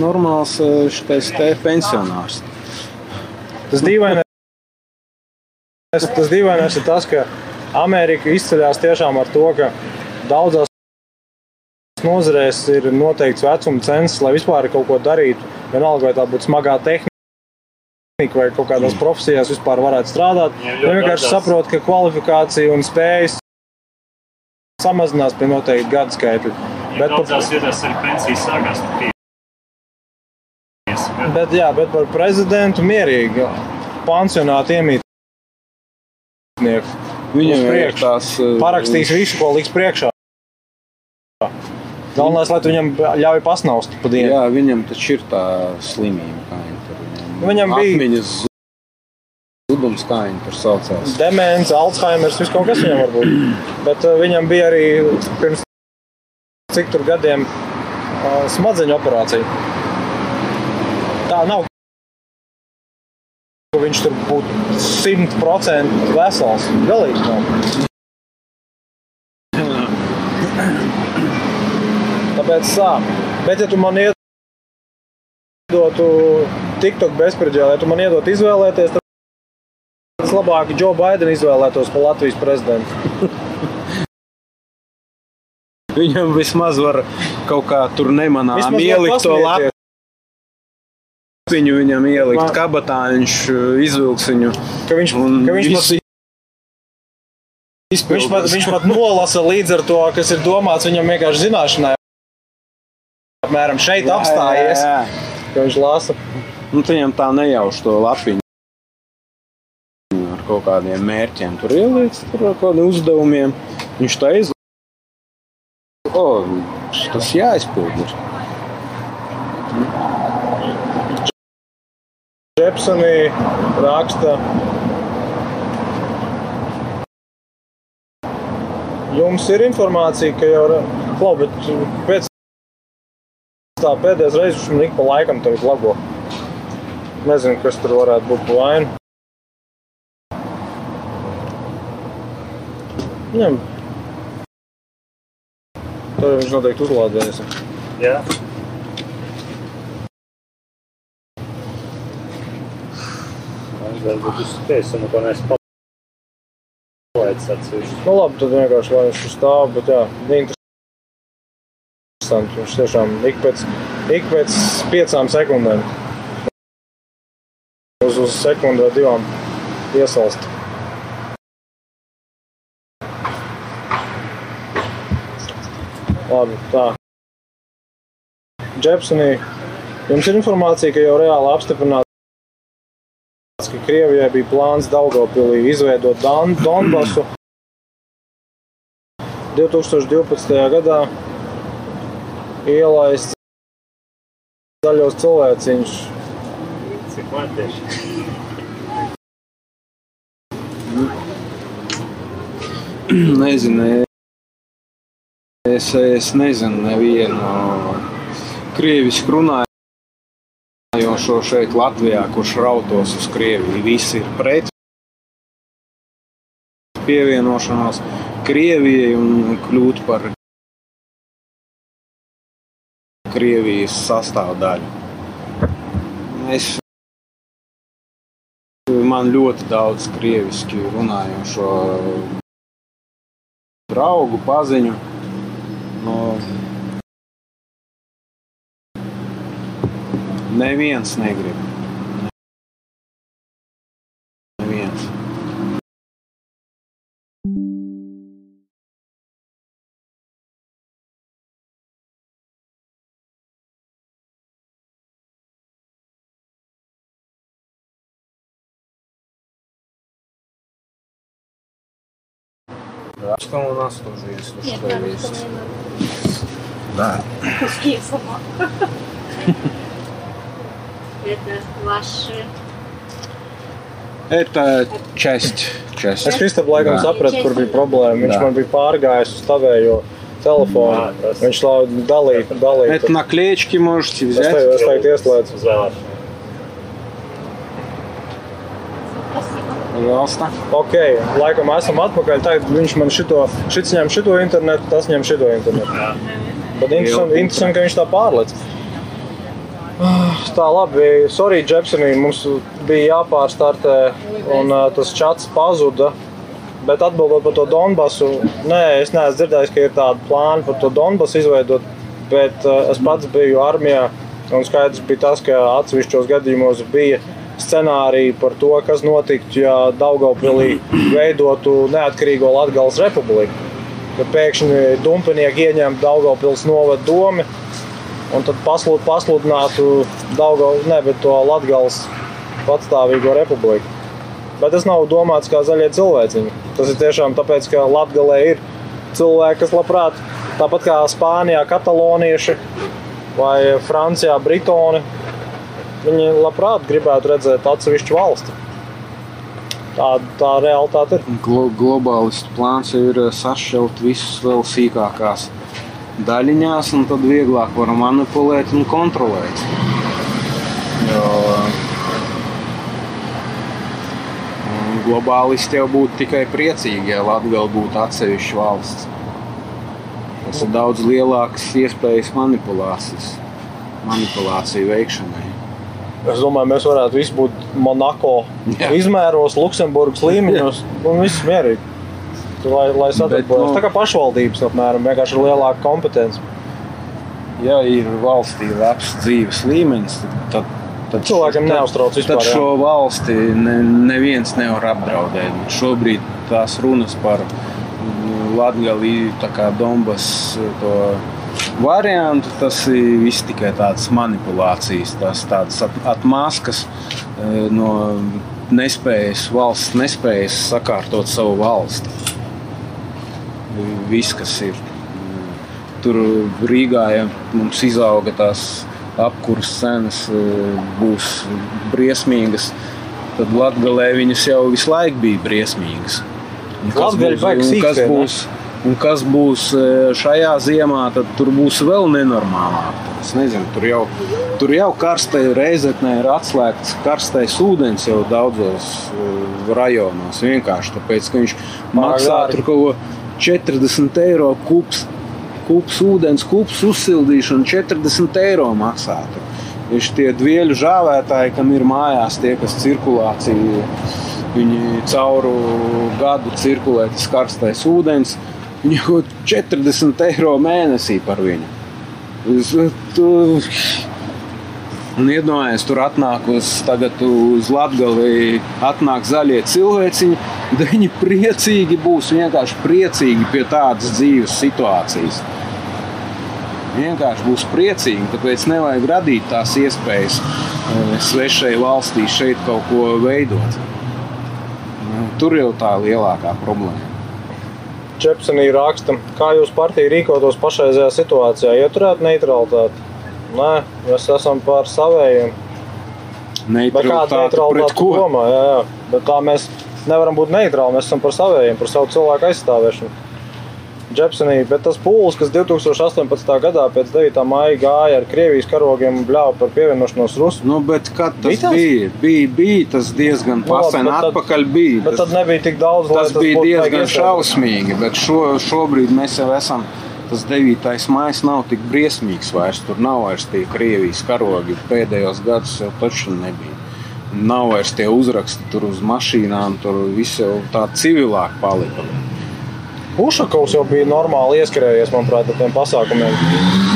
Normāls eh, šitais te pensionārs. Tas dīvainais, tas dīvainais ir tas, ka Amerika izceļas tiešām ar to, ka daudzās nozarēs ir noteikts vecuma census, lai vispār kaut ko darītu. Vienalga, vai tā būtu smagā tehnika vai kaut kādās profesijās vispār varētu strādāt. Viņi vienkārši saprot, ka kvalifikācija un spējas samazinās pie noteikta gadu skaitļa. Bet Bet, par, daudzās vietās arī pensijas sākās par 50 gadiem. bet, jā, bet par prezidentu mierīgi pansionāti iemītnieku. Viņam ir tās eh, parakstīs visu, ko liks priekšā. Galvenais, lai viņam ļauj pasnaust pa dienu. Jā, viņam taču ir tā slimība, kā viņi tur Viņam bija- Atmiņas zudums, kā viņi tur saucās. Demence, Alzheimer's, viss kaut kas viņam var būt. Bet uh, viņam bija arī pirms cik tur gadiem uh, smadzeņu operācija. Tā nav. Viņš tur būtu simt procenti vesels. Galīgi nav. Tāpēc sāp. Bet, ja tu man iedotu TikTok bezspridzēlē, ja tu man iedotu izvēlēties, tad es labāk Joe Bidenu izvēlētos par Latvijas prezidentu. Viņam vismaz var kaut kā tur nemanām Vismaz ielikt to pasmieties. lapiņu, viņam ielikt Man- kabatā, viņš izvilks viņu. Ka viņš, ka viņš, visu pat, viņš, pat, viņš pat nolasa līdz ar to, kas ir domāts viņam vienkārši zināšanai. Apmēram šeit apstājies, Jā, jā, jā. ka viņš lasa. Nu, viņam tā nejauš to lapiņu. Ar kaut kādiem mērķiem tur ielikt, tur ar kādiem uzdevumiem. Viņš tā izlaiž. O, tas jāizpild. ir. Jepsonī raksta. Jums ir informācija, ka jau bet pēc tā pēdējais reizes man ik pa laikam tagad lago. Nezinu, kas tur varētu būt pa vainu. Tur viņš noteikti uzlādējas. Jā. Varbūt uz spējas, un ko neesmu palaidis atsevišķi. Nu, labi, tad vienkārši lai viņš stāv. Bet, jā, interesanti. Viņš tiešām ik pēc, ik pēc piecām sekundēm uz, uz sekundi vai divām iesalst. Labi, tā. Džepsonī, jums ir informācija, ka jau reāli apstiprināts, ka Krievijai bija plāns Daugavpilī izveidot Don Donbasu 2012. gadā ielaist zaļos cilvēciņus. Cik man tieši? Nezinu, es, es nezinu nevienu krievisku runājušu esošo šeit Latvijā, kurš rautos uz Krieviju. Visi ir pret pievienošanos Krievijai un kļūt par Krievijas sastāvdaļu. Es man ļoti daudz krieviski runājošo draugu, paziņu. No, neviens negrib. Что у нас тоже, если Нет, что, надо есть. что-нибудь. Да. Пускай сама. Это ваши... Это часть. часть. Es Kristapu laikam sapratu, kur bija problēma. Viņš man bija pārgājis uz tavējo telefonu. Viņš lauž dalīt, dalīt. Это наклеечки можете взять. es teiktu ieslēdzu. Vilsta. Ok, laikam esam atpakaļ. Tagad viņš man šito, šis ņem šito internetu, tas ņem šito internetu. Jā. Tad interesanti, interesant, ka viņš tā pārlec. Ah, tā labi, sorry, Džepsenī, mums bija jāpārstartē un eh, tas čats pazuda. Bet atbildot par to Donbasu, nē, es neesmu dzirdējis, ka ir tāda plāna par to Donbasu izveidot, bet eh, es pats biju armijā un skaidrs bija tas, ka atsevišķos gadījumos bija uh, scenāriji par to, kas notiktu, ja Daugopilī veidotu neatkarīgo Latvijas republiku. Kad pēkšņi dumpinieki ieņemtu Daugopils novadu domu un tad paslud, pasludinātu Daugau, ne, bet to Latvijas patstāvīgo republiku. Bet tas nav domāts kā zaļie cilvēciņi. Tas ir tiešām tāpēc, ka Latvijā ir cilvēki, kas labprāt, tāpat kā Spānijā, katalonieši vai Francijā, Britoni, viņi labprāt gribētu redzēt atsevišķu valsti. Tā, tā realitāte ir. Glo globālistu plāns ir eh, sašķelt visus vēl sīkākās daļiņās, un tad vieglāk var manipulēt un kontrolēt. Jo mm, globālisti jau būtu tikai priecīgi, ja Latvija būtu atsevišķa valsts. Tas ir daudz lielākas iespējas manipulācijas, manipulāciju veikšanai. Es domāju, mēs varētu visi būt Monako Jā. izmēros, Luksemburgas līmeņos un viss mierīgi. Lai, lai sadarbojas. nu- Tā kā pašvaldības apmēram vienkārši ir lielāka kompetence. Ja ir valstī labs dzīves līmenis, tad, tad Cilvēkiem neuztrauc vispār, Tad šo valsti ne, neviens nevar apdraudēt. Šobrīd tās runas par Latviju, kā Donbass to variantu, tas ir viss tikai tādas manipulācijas, tās tādas at, atmaskas eh, no nespējas, valsts nespējas sakārtot savu valsti. Viss, kas ir. Tur Rīgā ja mums izauga tās apkurses cenas, eh, būs briesmīgas. Tad Latvijā viņas jau visu laiku bija briesmīgas. Un kas Latgale būs- un kas būs, un kas būs eh, šajā ziemā, tad tur būs vēl nenormālāk. Es nezinu, tur jau, tur jau karstai reizeknē ir atslēgts karstais ūdens jau daudzos eh, rajonos. Vienkārši tāpēc, ka viņš maksā tur kaut ko 40 eiro kups. Kups ūdens, kups uzsildīšana 40 eiro maksā. Viņš tie dvieļu žāvētāji, kam ir mājās tie, kas cirkulāciju, viņi cauru gadu cirkulē tas karstais ūdens, kaut 40 eiro mēnesī par viņu. Es, tu, Un iedomājieties, tur atnāk uz, uz Latviju, atnāk zaļie cilvēciņi. Viņi priecīgi būs, vienkārši priecīgi pie tādas dzīves situācijas. Vienkārši būs priecīgi, tāpēc nevajag radīt tās iespējas eh, svešai valstī šeit kaut ko veidot. Nu, Tur jau tā lielākā problēma. Čepsenī raksta, kā jūs partija rīkotos pašreizējā situācijā, ieturēt neutralitāti. Nē, mēs esam pār savējiem. Neutralitāte pret ko? domā? Jā, jā. Bet tā mēs nevaram būt neitrāli. Mēs esam par savējiem, par savu cilvēku aizstāvēšanu. Džepsenī, bet tas pūlis, kas 2018. gadā pēc 9. maija gāja ar Krievijas karogiem un bļāva par pievienošanos Rusiju. Nu, bet kad tas Bija bija? Bija, bija tas diezgan Nu, pasen tad- atpakaļ bija. Bet Tas, tad nebija tik daudz, lai tas bija diezgan šausmīgi, bet šo, šobrīd mēs jau esam. Tas 9. maija nav tik briesmīgs vairs. Tur nav vairs tie Krievijas karogi. Pēdējos gados jau taču nebija. Nav vairs tie uzraksti tur uz mašīnām, tur viss jau tā civilāk palika. Ušakovs jau bija normāli ieskrējies, manuprāt, ar tiem pasākumiem.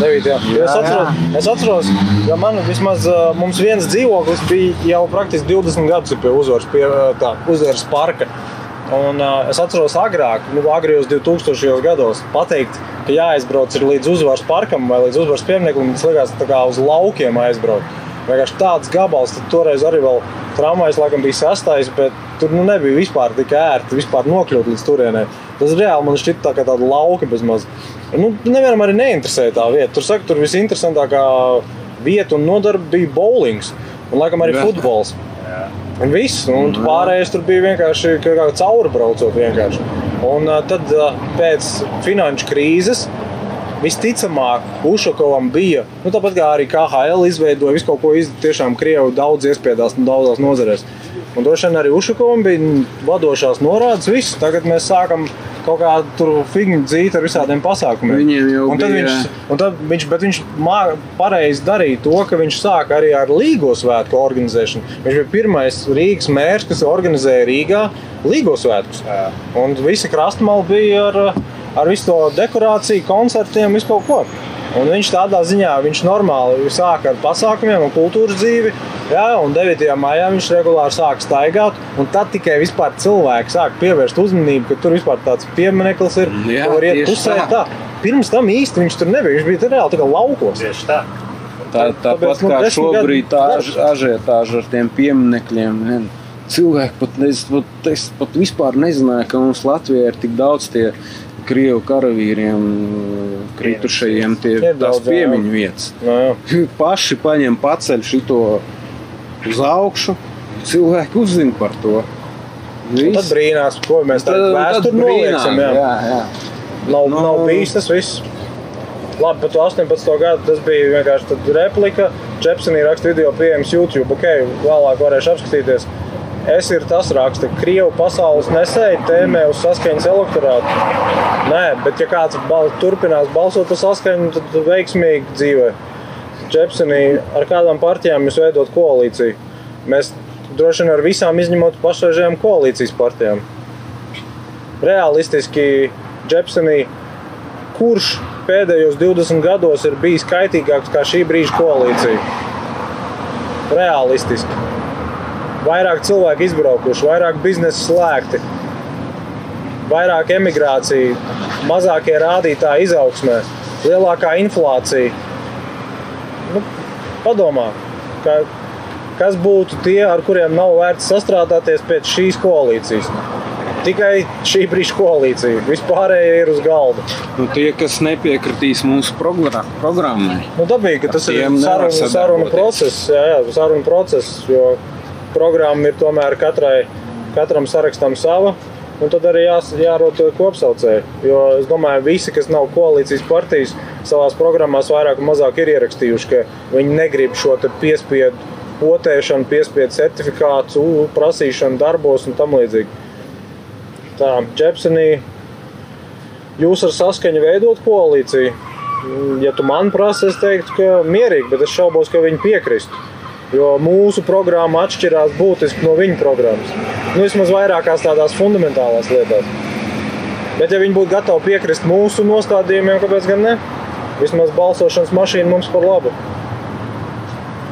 9. Jā, es, Jā, atceros, es atceros, ka man vismaz mums viens dzīvoklis bija jau praktiski 20 gadus pie uzvaras, pie tā, uzvaras parka. Un, uh, es atceros, agrāk, nu, agrākajos 2000. gados, pateikt, ka jāaizbrauc līdz uzvaras parkam vai līdz uzvaras piemineklim, tas likās kā uz laukiem aizbraukt. Vienkārši tāds gabals, tad toreiz arī vēl tramvajs laikam bija sastais, bet tur nu, nebija vispār tik ērti vispār nokļūt līdz turienei. Tas reāli man šķiet tā kā tāda lauka bezmaz. Nu, nevienam arī neinteresēja tā vieta. Tur saka, tur visinteresantākā vieta un nodarbe bija bowlings un laikam arī Jā. futbols. Un viss, un pārējais tur bija vienkārši kā kā cauri braucot. Vienkārši. Un uh, tad uh, pēc finanšu krīzes visticamāk Ušakovam bija, nu, tāpat kā arī KHL izveidoja visu kaut ko izdarīt, tiešām Krievu daudz iespiedās nu, daudzās nozarēs. Un droši vien arī Ušakovam bija vadošās norādes, viss. Tagad mēs sākam kaut kādu tur figņu dzīt ar visādiem pasākumiem. Viņiem jau un tad bija- viņš, un tad viņš, bet viņš pareizi darīja to, ka viņš sāka arī ar Līgo svētku organizēšanu. Viņš bija pirmais Rīgas mērs, kas organizēja Rīgā Līgo svētkus. Un visi krastmali bija ar, ar visu to dekorāciju, koncertiem, visu kaut ko. Un viņš tādā ziņā viņš normāli sāka ar pasākumiem un kultūras dzīvi. Jā, un 9. maijā viņš regulāri sāka staigāt. Tad tikai vispār cilvēki sāka pievērst uzmanību, ka tur vispār tāds piemineklis ir. Jā, iet tieši pusē. tā. Tā. Pirms tam īsti viņš tur nebija. Viņš bija tur reāli tā kā laukos. Tieši tā. Tā, tāpat nu, kā šobrīd tā ažiotāža ar tiem pieminekļiem. ne, Cilvēki pat, nez, pat, es pat vispār nezināju, ka mums Latvijā ir tik daudz tie krievu karavīriem kritušajiem, tie Ir tās piemiņu vietas. Jā. Paši paņem paceļ šito uz augšu, cilvēki uzzina par to. Tad brīnās, ko mēs tādā vēsturē noliekam. Jā. jā, jā. Nav, Nu- nav bijis tas viss. Labi, par to 18. gadu tas bija vienkārši replika. Čepsenī raksta video pieejams YouTube. Ok, vēlāk varēšu apskatīties. Es ir tas raksta, ka Krievijas pasaules nesēja tēmē uz saskaņas elektorātu. Nē, bet ja kāds bal turpinās balsot par saskaņu, tad veiksmīgi dzīvē. Čepsenī ar kādām partijām jūs veidot koalīciju? Mēs droši vien ar visām izņemot pašreizējām koalīcijas partijām. Realistiski Čepsenī kurš pēdējos 20 gados ir bijis kaitīgāks kā šī brīža koalīcija? Realistiski. Vairāk cilvēku izbraukuši, vairāk biznesa slēgti, vairāk emigrācija, mazākie rādītāji izaugsmē, lielākā inflācija. Nu, padomā, ka, kas būtu tie, ar kuriem nav vērts sastrādāties pēc šīs koalīcijas. Tikai šī brīža koalīcija. Vispārējie ir uz galda. Nu, tie, kas nepiekritīs mūsu progra programmai, Nu, dabīgi, tas ir saruna, saruna process. Jā, jā, saruna process, jo programma ir tomēr katrai, katram sarakstam sava. Un tad arī jās, jārod kopsaucēji. Jo es domāju, visi, kas nav koalīcijas partijas, savā programmās vairāk vai mazāk ir ierakstījuši, ka viņi negrib šo piespiedu potēšanu, piespiedu certifikātu, prasīšanu darbos un tam līdzīgi. Tā, Džepsenī, jūs ar saskaņu veidot koalīciju. Ja tu man prasa, es teiktu, ka mierīgi, bet es šaubos, ka viņi piekristu. Jo mūsu programma atšķirās būtiski no viņu programmas. Nu, vismaz vairākās tādās fundamentālās lietās. Bet, ja viņi būtu gatavi piekrist mūsu nostādījumiem, kāpēc gan ne? Vismaz balsošanas mašīna mums par labu.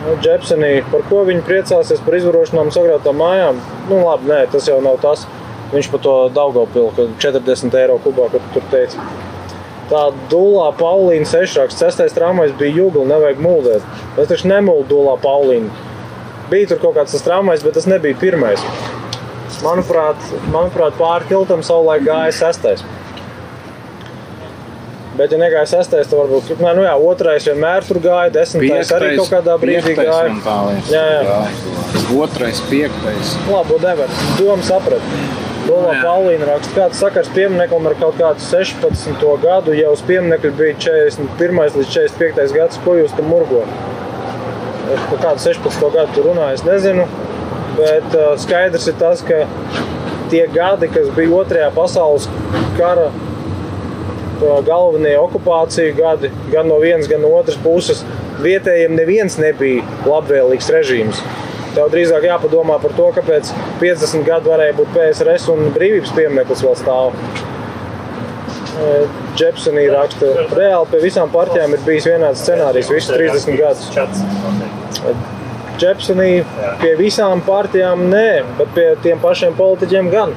Nu, Džepsenī, par ko viņi priecāsies par izvarošanām sagrātām mājām? Nu, labi, nē, tas jau nav tas. Viņš par to Daugopilu, ka 40 eiro kubā, kad tur teica. Tā dūlā Paulīna sešraksts, sestais tramvajs bija jūgla, nevajag muldēt. Es taču nemuldu dūlā Paulīnu. Bija tur kaut kāds tas tramvajs, bet tas nebija pirmais. Manuprāt, manuprāt pāri tiltam savulaik gāja sestais. Bet, ja negāja sestais, tad varbūt nē, nu jā, otrais vienmēr tur gāja, desmitais arī kaut kādā brīdī piektais gāja. Jā, jā. gāja. Otrais, piektais. Labi, nevar. Doma saprat. Lolo Jā. Paulīna raksta, kāds sakars piemineklim ar kaut kādu 16. gadu, jau uz pieminekļa bija 41. līdz 45. gads, ko jūs tam murgo? Es par kādu 16. gadu runāju, es nezinu, bet uh, skaidrs ir tas, ka tie gadi, kas bija otrajā pasaules kara tā galvenie okupāciju gadi, gan no vienas, gan no otras puses, vietējiem neviens nebija labvēlīgs režīms. Tev drīzāk jāpadomā par to, kāpēc 50 gadu varēja būt PSRS un brīvības piemineklis vēl stāv. Džepsonī raksta, reāli pie visām partijām ir bijis vienāds scenārijs visus 30 gadus. Džepsonī pie visām partijām nē, bet pie tiem pašiem politiķiem gan.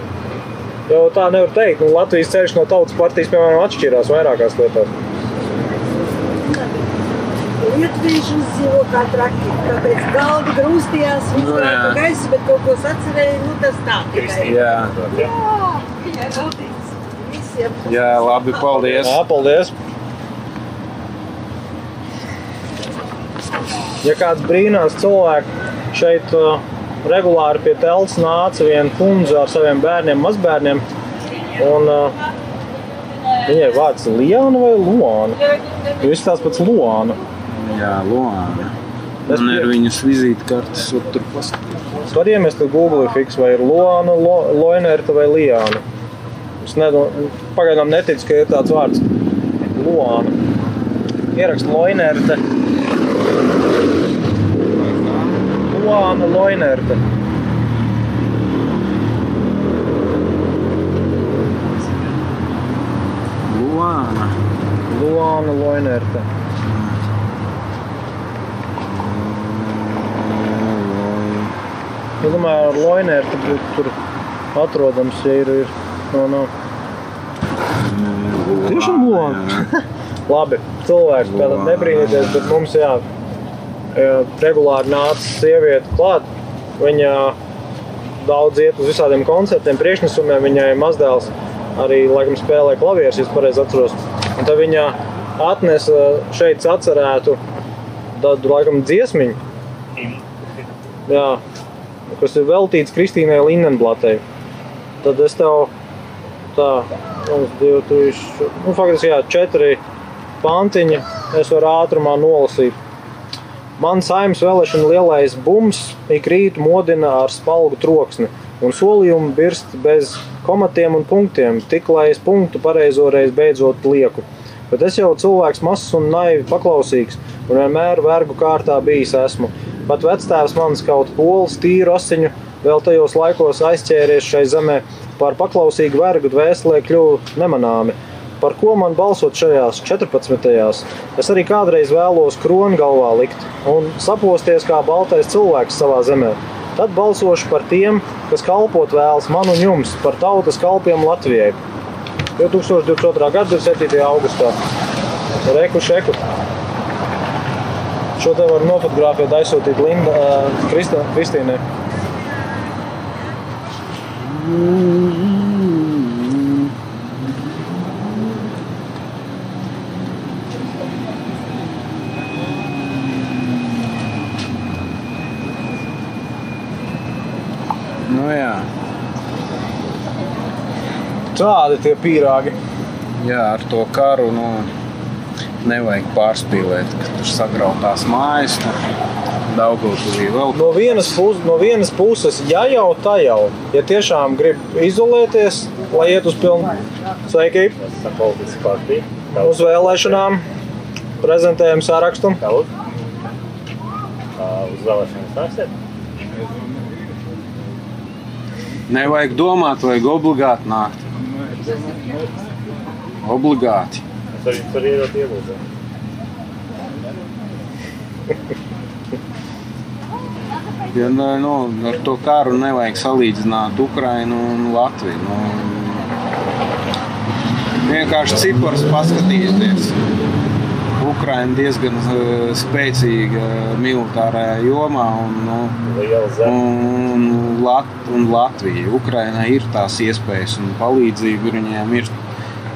Jo tā nevar teikt. Nu, Latvijas ceļš no tautas partijas, piemēram, atšķirās vairākās lietās. Lietuvieši uzdzīvo kā traki. Tāpēc galdi grūstījās, Nu, uzkrāja jā. pa gaisu, bet kaut ko sacerēja, nu tas tā tikai. Jā, Jā, viņai veltīts. Visiem. jā labi, paldies. Jā, paldies! Ja kāds brīnās cilvēku šeit uh, regulāri pie telpas nāca viena kundze ar saviem bērniem, mazbērniem, un uh, viņai vārds ir Liana vai Luāna? Jūs tās pats Luāna. Jā, Luāna. Es Man ir viņas vizītkartes, var tur paskatīties. Var iemest Google fiks, vai ir Luāna, Lo, Loinerta vai Liana. Es nedomāju, pagaidām neticu, ka ir tāds vārds Luāna. Ierakst Loinerta. Luāna Loinerta. Luāna. Luāna Loinerta. Es domāju, ar Loinertu būtu tur atrodams, ja ir. ir no, no. Tiešām Luāna. Labi, cilvēks kādam nebrīnīties, bet mums jā, regulāri nāca sieviete klāt. Viņa daudz iet uz visādiem koncertiem, priekšnesumiem. Viņai mazdēls arī laikam spēlē klavierus, ja es pareizi atceros. Un tad viņa atnesa šeit atcerētu tādu laikam dziesmiņu. Jā, kas ir veltīts Kristīnai Lindenblatei. Tad es tev tā, viens, divi, trīs, nu, faktiski jā, četri pantiņi es varu ātrumā nolasīt. Man saimnes vēlēšana lielais bums ik rītu modina ar spalgu troksni un solījumu birst bez komatiem un punktiem, tik lai es punktu pareizo reizi beidzot lieku. Bet es jau cilvēks mazs un naivi paklausīgs un vienmēr vergu kārtā bijis esmu. Pat vectēvs mans kaut pols tīru asiņu vēl tajos laikos aizķēries šai zemē, par paklausīgu vergu dvēselē kļuvu nemanāmi. Par ko man balsot šajās 14. Es arī kādreiz vēlos kroni galvā likt un saposties kā baltais cilvēks savā zemē. Tad balsošu par tiem, kas kalpot vēlas man un jums, par tautas kalpiem Latvijai. 2022. gada 7. augustā. Reku šeku. Šo te var nofotografēt, aizsūtīt Linda, uh, Krista, Kristīnai. Nu jā, Tādi tie pīrāgi. jā, ar to karu nu, nevajag pārspīlēt, ka tur sagrautās mājas. Daugavpilī vēl No vienas, puses, no vienas puses, ja jau tā jau, ja tiešām grib izolēties, lai iet uz pilnu partija. uz vēlēšanām, prezentējam sarakstu. Kaut. Uz vēlēšanas nāksiet? nevajag domāt, vajag obligāti nākt. Obligāti. Es arī tur iedot ielūdzu. Ja, nu, ar to karu nevajag salīdzināt Ukrajinu un Latviju. Nu, vienkārši cipars paskatieties. Ukraina diezgan eh, spēcīga militārajā jomā un, nu, zeme. un, Lat un Latvija. Ukrainai ir tās iespējas un palīdzība viņiem ir.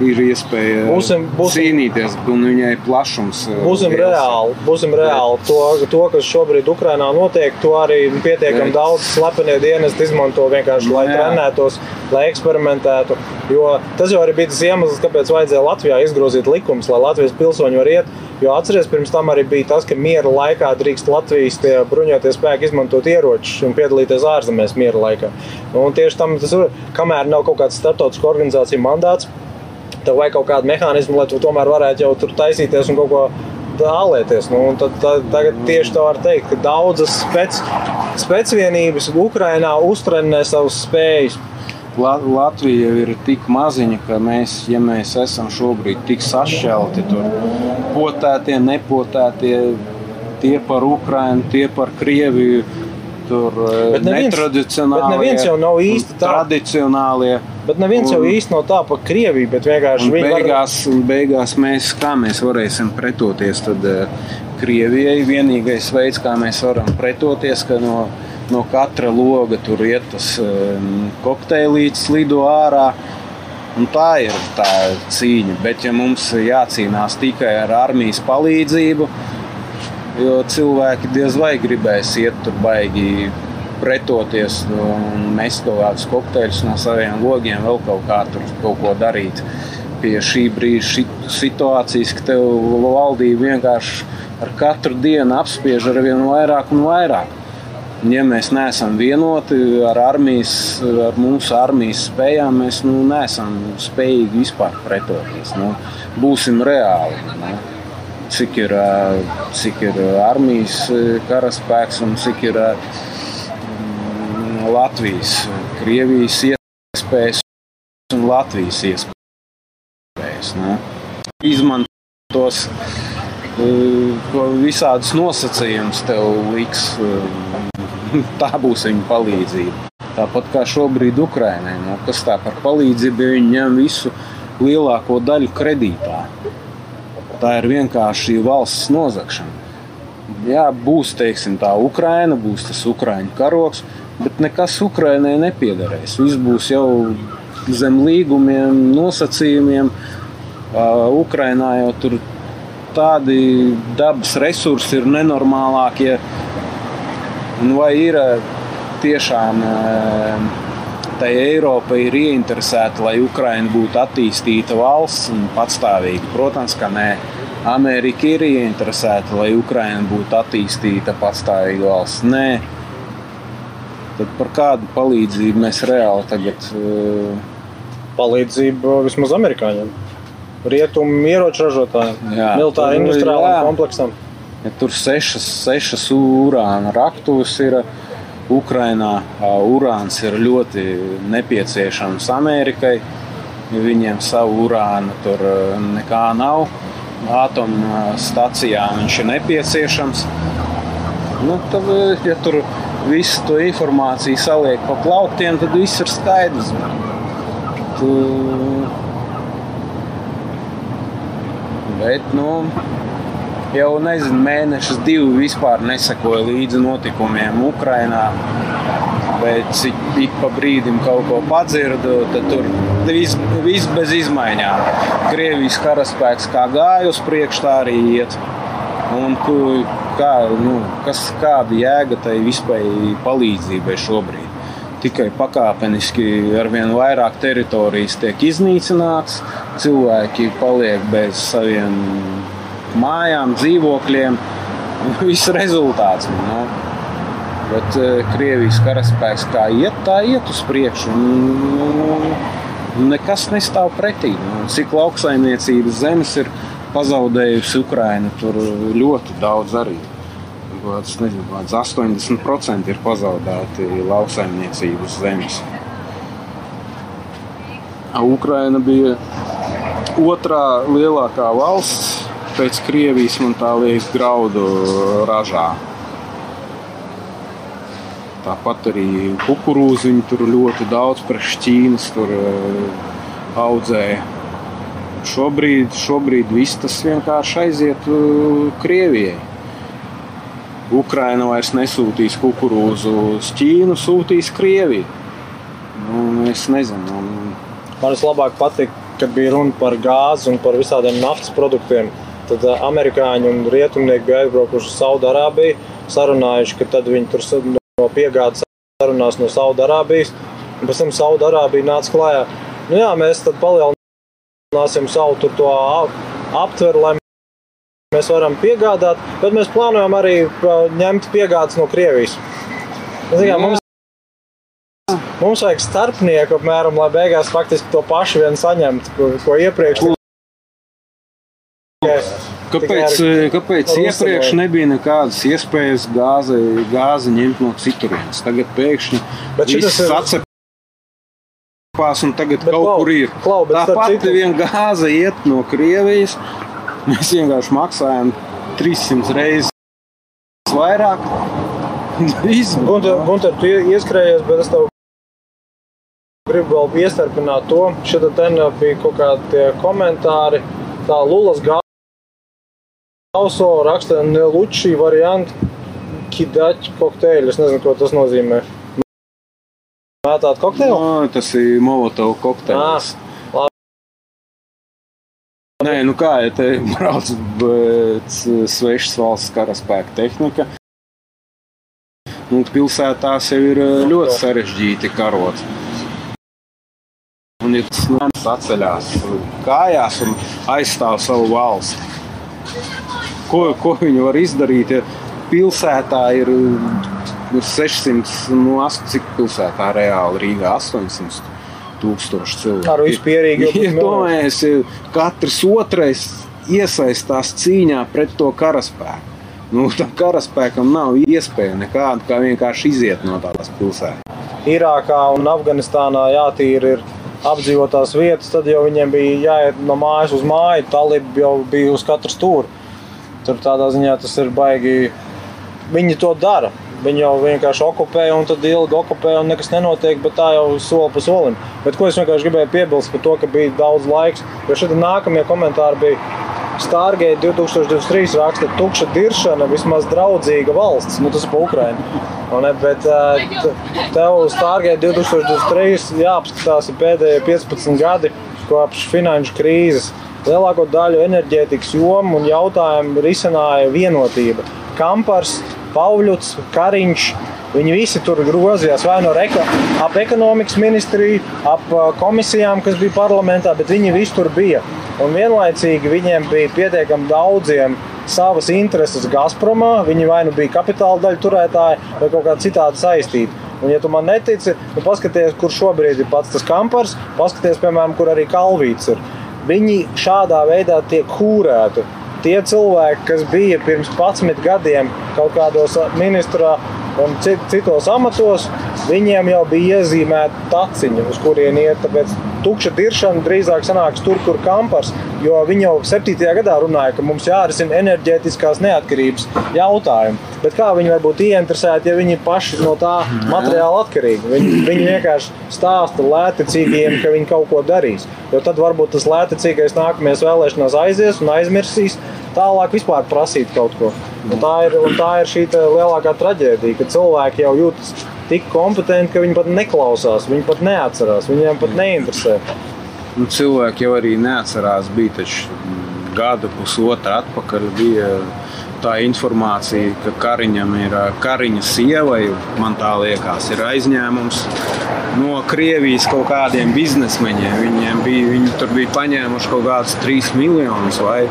Ir iespēja Būsim- būsim- cīnīties, un viņai plašums. uh, Būsim liels. reāli, būsim reāli. To, to, kas šobrīd Ukrainā notiek, to arī pietiekami daudz slepenie dienesti izmanto vienkārši, lai Jā. trenētos, lai eksperimentētu. Jo tas jau arī bija tas iemesls, kāpēc vajadzēja Latvijā izgrozīt likumus, lai Latvijas pilsoņi var iet. Jo atcerieties, pirms tam arī bija tas, ka miera laikā drīkst Latvijas tie bruņotie spēki izmantot ieročus un piedalīties ārzemēs miera laikā. Un tieši tam tas ir, kamēr nav kaut kāds starptautisku organizāciju mandāts, tev vajag kaut kādu mehānismu, lai tu tomēr varētu jau tur taisīties un kaut ko dālēties. Nu, tad, tad, tagad tieši tā var teikt, ka daudzas spec, specvienības Ukrainā uztrenē savas spējas. La Latvija ir tik maziņa, ka mēs, ja mēs esam šobrīd tik sašķelti, tur potētie, nepotētie, tie par Ukrajinu, tie par Krieviju. Tur Bet neviens- netradicionāli, bet neviens jau nav īsti tā. Tradicionālie. Bet neviens jau Un- īsti nav tā par Krieviju, bet vienkārši viņi var- beigās, un beigās mēs, kā mēs varēsim pretoties tad, eh, Krievijai? Vienīgais veids, kā mēs varam pretoties, ka no, no katra loga tur iet tas um, kokteilīts, lido ārā. Un tā ir tā cīņa. Bet, ja mums jācīnās tikai ar armijas palīdzību, jo cilvēki diez vai gribēs iet tur baigi pretoties un mest kaut kādus kokteļus no saviem logiem, vēl kaut kā tur kaut ko darīt. Pie šī brīža ši- situācijas, ka tev valdība vienkārši ar katru dienu apspiež ar vien vairāk un vairāk. Un, ja mēs neesam vienoti ar, armijas, ar mūsu armijas spējām, mēs nu, neesam spējīgi vispār pretoties. Nu, būsim reāli. Nu cik ir, cik ir armijas karaspēks un cik ir mm, Latvijas, Krievijas iespējas un Latvijas iespējas. Ne? Izmantos visādus nosacījumus tev liks. Tā būs viņa palīdzība. Tāpat kā šobrīd Ukraiņai, nu, kas tā par palīdzību, viņi ņem visu lielāko daļu kredītā. Tā ir vienkārši valsts nozagšana. Jā, būs teiksim, tā Ukraina, būs tas Ukrāņu karoks, bet nekas Ukraiņai nepiederēs. Viss būs jau zem līgumiem, nosacījumiem. Ukrainā jau tur tādi dabas resursi ir nenormālākie. Un vai ir tiešām tai Eiropa ir ieinteresēta, lai Ukraina būtu attīstīta valsts un patstāvīga? Protams, ka nē. Amerika ir ieinteresēta, lai Ukraina būtu attīstīta, patstāvīga valsts. Nē. Tad par kādu palīdzību mēs reāli tagad uh, palīdzību vismaz amerikāņiem. Rietumu ieroču ražotājiem, militāra industriālajiem kompleksam. Ja tur sešas, sešas urāna raktuves ir Ukrainā. Urāns ir ļoti nepieciešams Amerikai. Viņiem savu urānu tur nekā nav. Atomstacijām viņš ir nepieciešams. Nu, tad, ja tur visu to informāciju saliek pa plauktiem, tad viss ir skaidrs. Tu... Bet, nu, jau nezinu, mēnešus, divi vispār nesakoja līdzi notikumiem Ukrajinā. Bet ik pa brīdim kaut ko padzirdu, tad tur viss vis bez izmaiņām. Krievijas karaspēks kā gāja uz priekšu, tā arī iet. Un ku, kā, nu, kas, kāda jēga tai vispār palīdzībai šobrīd? Tikai pakāpeniski ar vien vairāk teritorijas tiek iznīcināts, cilvēki paliek bez saviem mājām, dzīvokļiem. Viss rezultāts. Nu. Bet uh, Krievijas karaspēks kā iet, tā iet uz priekšu. Nu, nekas nestāv pretī. Nu, cik lauksaimniecības zemes ir pazaudējusi Ukraina, tur ļoti daudz arī. Kāds, nezinu, kāds 80% ir pazaudēti lauksaimniecības zemes. Ukraina bija otrā lielākā valsts pēc Krievijas, man tā liekas, graudu ražā. Tāpat arī kukurūzu viņi tur ļoti daudz priekš Ķīnas tur uh, audzēja. Šobrīd, šobrīd viss tas vienkārši aiziet uh, Krievijai. Ukraina vairs nesūtīs kukurūzu uz Ķīnu, sūtīs Krieviju. Nu, es nezinu. Un... Man vislabāk patīk kad bija runa par gāzi un par visādiem naftas produktiem, tad uh, amerikāņi un rietumnieki bija aizbraukuši uz Saudārābiju, sarunājuši, ka tad viņi tur no piegādes sarunās no Saudārābijas. Pēc tam Saudārābija nāca klājā. Nu, jā, mēs tad palielināsim savu to ap- aptveru, lai mēs varam piegādāt, bet mēs plānojam arī ņemt piegādes no Krievijas. Zin, kā, mums, mums vajag starpnieku, apmēram, lai beigās faktiski to pašu vien saņemtu, ko, ko iepriekš. tikai- Kāpēc, ar- kāpēc ar iepriekš nebija nekādas iespējas gāzi, gāzi ņemt no citurienes? Tagad pēkšņi viss ir- atcepās un tagad Bet kaut klau, kur ir. klau, Tāpat citu- vien gāze iet no Krievijas. Mēs vienkārši maksājam 300 reizes vairāk. Gunter, Gunter, tu ie- ieskrējies, bet es tev gribu vēl iestarpināt to. Šeit ten bija kaut kādi komentāri. Tā Lulas gauso raksta Nelučī variantu kidaķu kokteļu. Es nezinu, ko tas nozīmē. Mētāt kokteili? No, tas ir Molotov kokteils. Ah, Nē, nu kā, ja te brauc svešas valsts karaspēka tehnika, nu, pilsētās jau ir ļoti sarežģīti karot. Un ja tas nāc atceļās kājās un aizstāv savu valsti, ko, ko viņi var izdarīt, ja pilsētā ir nu, 600, nu, as- cik pilsētā reāli Rīgā 800 tūkstoši cilvēku. Ar visu pierīgu Iedomājies, ja katrs otrais iesaistās cīņā pret to karaspēku. Nu, tam karaspēkam nav iespēja nekāda, kā vienkārši iziet no tās pilsētas. Irākā un Afganistānā jātīra ir apdzīvotās vietas, tad jau viņiem bija jāiet no mājas uz māju. Talib jau bija uz katru stūri. Tur tādā ziņā tas ir baigi. Viņi to dara. Viņi jau vienkārši okupē un tad ilgi okupē un nekas nenotiek, bet tā jau soli pa solim. Bet ko es vienkārši gribēju piebilst par to, ka bija daudz laiks, jo šeit nākamie komentāri bija. Stargate 2023 raksta, ka tukša diršana vismaz draudzīga valsts. Nu, tas ir pa Ukraiņu. Ne, Bet eh, te- tev uz Stargate 2023 jāapskatās pēdējie 15 gadi kopš finanšu krīzes. Lielāko daļu enerģētikas jomu un jautājumu risināja vienotība. Kampars, Pauļuts, Kariņš. Viņi visi tur grozījās vai no reka, ap ekonomikas ministriju, ap komisijām, kas bija parlamentā, bet viņi visi tur bija. Un vienlaicīgi viņiem bija pietiekami daudziem savas intereses Gazpromā. Viņi vai nu bija kapitāla daļu turētāji, vai kaut kā citādi saistīti. Un, ja tu man netici, tad paskaties, kur šobrīd ir pats tas kampars, paskaties, piemēram, kur arī kalvīts ir. Viņi šādā veidā tiek hūrēti. Tie cilvēki, kas bija pirms 11 gadiem kaut kādos ministrā un cit- citos amatos, viņiem jau bija iezīmēta taciņa, uz kurien iet. Tāpēc tukša diršana drīzāk sanāks tur, kur kampars. Jo viņi jau 7. gadā runāja, ka mums jārisina enerģētiskās neatkarības jautājumi. Bet kā viņi var būt ieinteresēti, ja viņi paši no tā materiāla atkarīgi? Viņi, viņi vienkārši stāsta lētecīgiem, ka viņi kaut ko darīs. Jo tad varbūt tas lētecīgais nākamajās vēlēšanās aizies un aizmirsīs. Tālāk vispār prasīt kaut ko. Un tā ir, un tā ir šī lielākā traģēdija, ka cilvēki jau jūtas tik kompetenti, ka viņi pat neklausās, viņi pat neatcerās, viņiem pat neinteresē. Nu, cilvēki jau arī neatcerās, bija taču gada pusotra atpakaļ. Bija tā informācija, ka Kariņam ir Kariņa sievai, man tā liekas, ir aizņēmums no Krievijas kaut kādiem biznesmeņiem. Viņiem bija, viņi tur bija paņēmuši kaut kādus 3 miljonus vai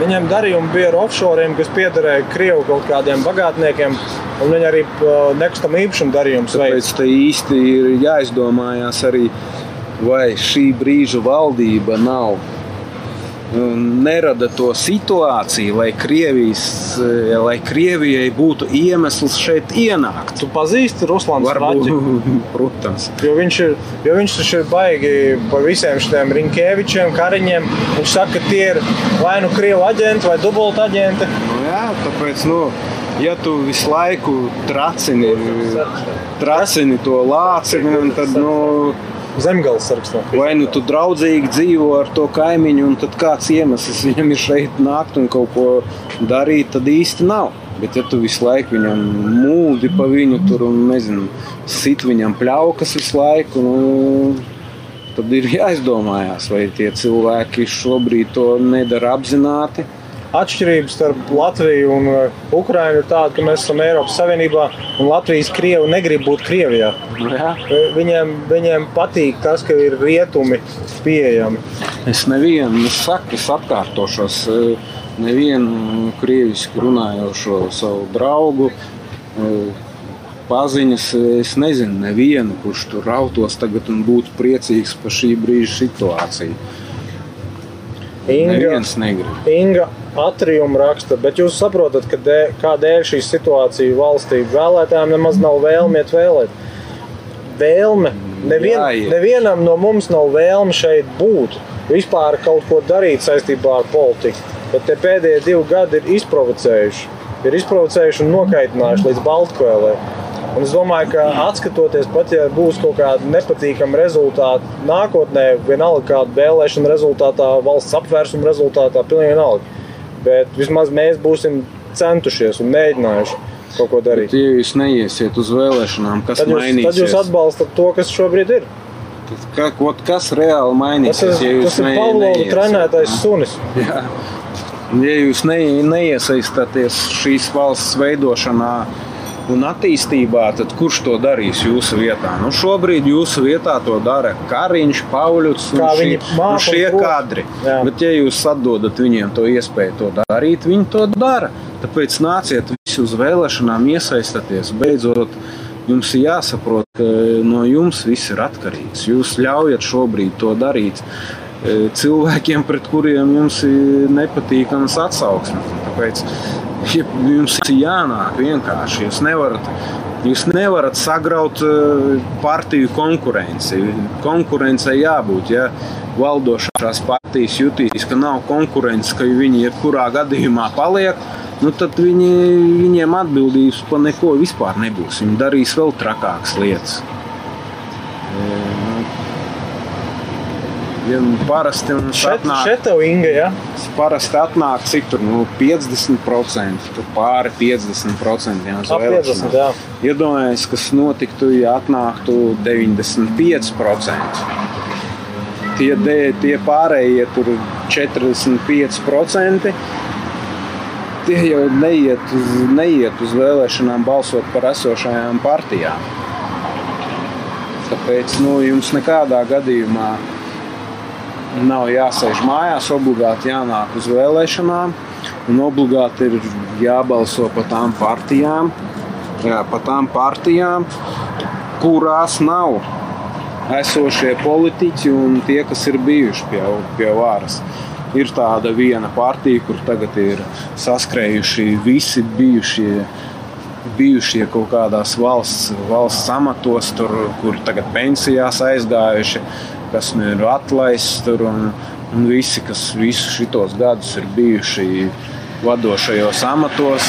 Viņiem darījumi bija ar offshore, kas piederēja Krievu kaut kādiem bagātniekiem, un viņi arī uh, nekustamā īpašuma darījumus veids. Tāpēc te īsti ir jāizdomājās arī, vai šī brīža valdība nav nerada to situāciju, lai, Krievijas, eh, lai Krievijai būtu iemesls šeit ienākt. Tu pazīsti Ruslānu? Varbūt, protams. Jo viņš ir, jo viņš ir baigi par visiem šiem Rinkēvičiem, Kariņiem. Viņš saka, ka tie ir vai nu krievu aģenti vai dubulta aģenti. Nu, jā, tāpēc, nu, ja tu visu laiku tracini, tracini to lāciņu, tad, nu, Zemgales sargs. no. Vai nu tu draudzīgi dzīvo ar to kaimiņu, un tad kāds iemesls viņam ir šeit nākt un kaut ko darīt, tad īsti nav. Bet, ja tu visu laiku viņam mūdi pa viņu tur un nezinu, sit viņam pļaukas visu laiku, nu, tad ir jāizdomājās, vai tie cilvēki šobrīd to nedara apzināti. Atšķirības starp Latviju un uh, Ukrajinu ir tāda, ka mēs esam Eiropas Savienībā un Latvijas krievi negrib būt Krievijā. Nu, jā. Viņiem, viņiem patīk tas, ka ir rietumi pieejami. Es nevienu saku, es atkārtošos. eh, Nevienu krieviski runājošo savu draugu, eh, paziņas. Es nezinu, nevienu, kurš tur rautos tagad un būtu priecīgs par šī brīža situāciju. Inga, Neviens negrib. Inga atrium raksta, bet jūs saprotat, ka dē, kādēļ šī situācija valstī vēlētājiem nemaz nav vēlme iet vēlēt. Vēlme. Nevien, nevienam no mums nav vēlme šeit būt, vispār kaut ko darīt saistībā ar politiku. Bet tie pēdējie divi gadi ir izprovocējuši. Ir izprovocējuši un nokaitinājuši līdz Baltkvēlē. Un es domāju, ka atskatoties, pat ja būs kaut kāda nepatīkama rezultāta nākotnē, vienalga kāda vēlēšana rezultātā, valsts apvērsuma rezultātā, pilnīgi vienalga. Bet vismaz mēs būsim centušies un mēģinājuši kaut ko darīt. Ja jūs neiesiet uz vēlēšanām, kas Tad jūs, tad mainīsies? jūs atbalstat to, kas šobrīd ir. Tad Ka, kaut kas reāli Tas mainīsies. ir, ja tas ir ne- Pavlova trenētais sunis. Jā. Ja jūs ne, neiesaistāties šīs valsts veidošanā un attīstībā, tad kurš to darīs jūsu vietā? Nu, šobrīd jūsu vietā to dara Kariņš, Pauļuts un, Kā šī, un šie kadri. Jā. Bet, ja jūs atdodat viņiem to iespēju to darīt, viņi to dara. Tāpēc nāciet visi uz vēlēšanām, iesaistieties. Beidzot, jums ir jāsaprot, ka no jums viss ir atkarīgs. Jūs ļaujat šobrīd to darīt e, cilvēkiem, pret kuriem jums ir nepatīkamas atsauksmes. Tāpēc ja jums ir jānāk vienkārši. Jūs nevarat, jūs nevarat sagraut e, partiju konkurenci. Konkurencei jābūt. Ja valdošās partijas jutīs, ka nav konkurences, ka viņi jebkurā gadījumā paliek, nu tad viņi, viņiem atbildības par neko vispār nebūs. Viņi darīs vēl trakākas lietas. Ja parasti mums Šeit, atnāk, šeit tev Inga, ja? parasti atnāk cik tur nu, 50%, tur pāri 50%. Jā, uz Ap 50, vēlēšanām. Iedomājieties, kas notiktu, ja atnāktu 95%. Tie, de, tie pārējie tur 45%. Tie jau neiet uz, neiet uz vēlēšanām balsot par esošajām partijām. Tāpēc nu, jums nekādā gadījumā nav jāsēž mājās, obligāti jānāk uz vēlēšanām, un obligāti ir jābalso par tām partijām, jā, par tām partijām kurās nav esošie politiķi un tie, kas ir bijuši pie, pie varas. Ir tāda viena partija, kur tagad ir saskrējuši visi bijušie bijušie kaut kādās valsts, valsts amatos, tur, kur tagad pensijās aizgājuši, kas nu ir atlaists tur, un, un visi, kas visus šitos gadus ir bijuši vadošajos amatos.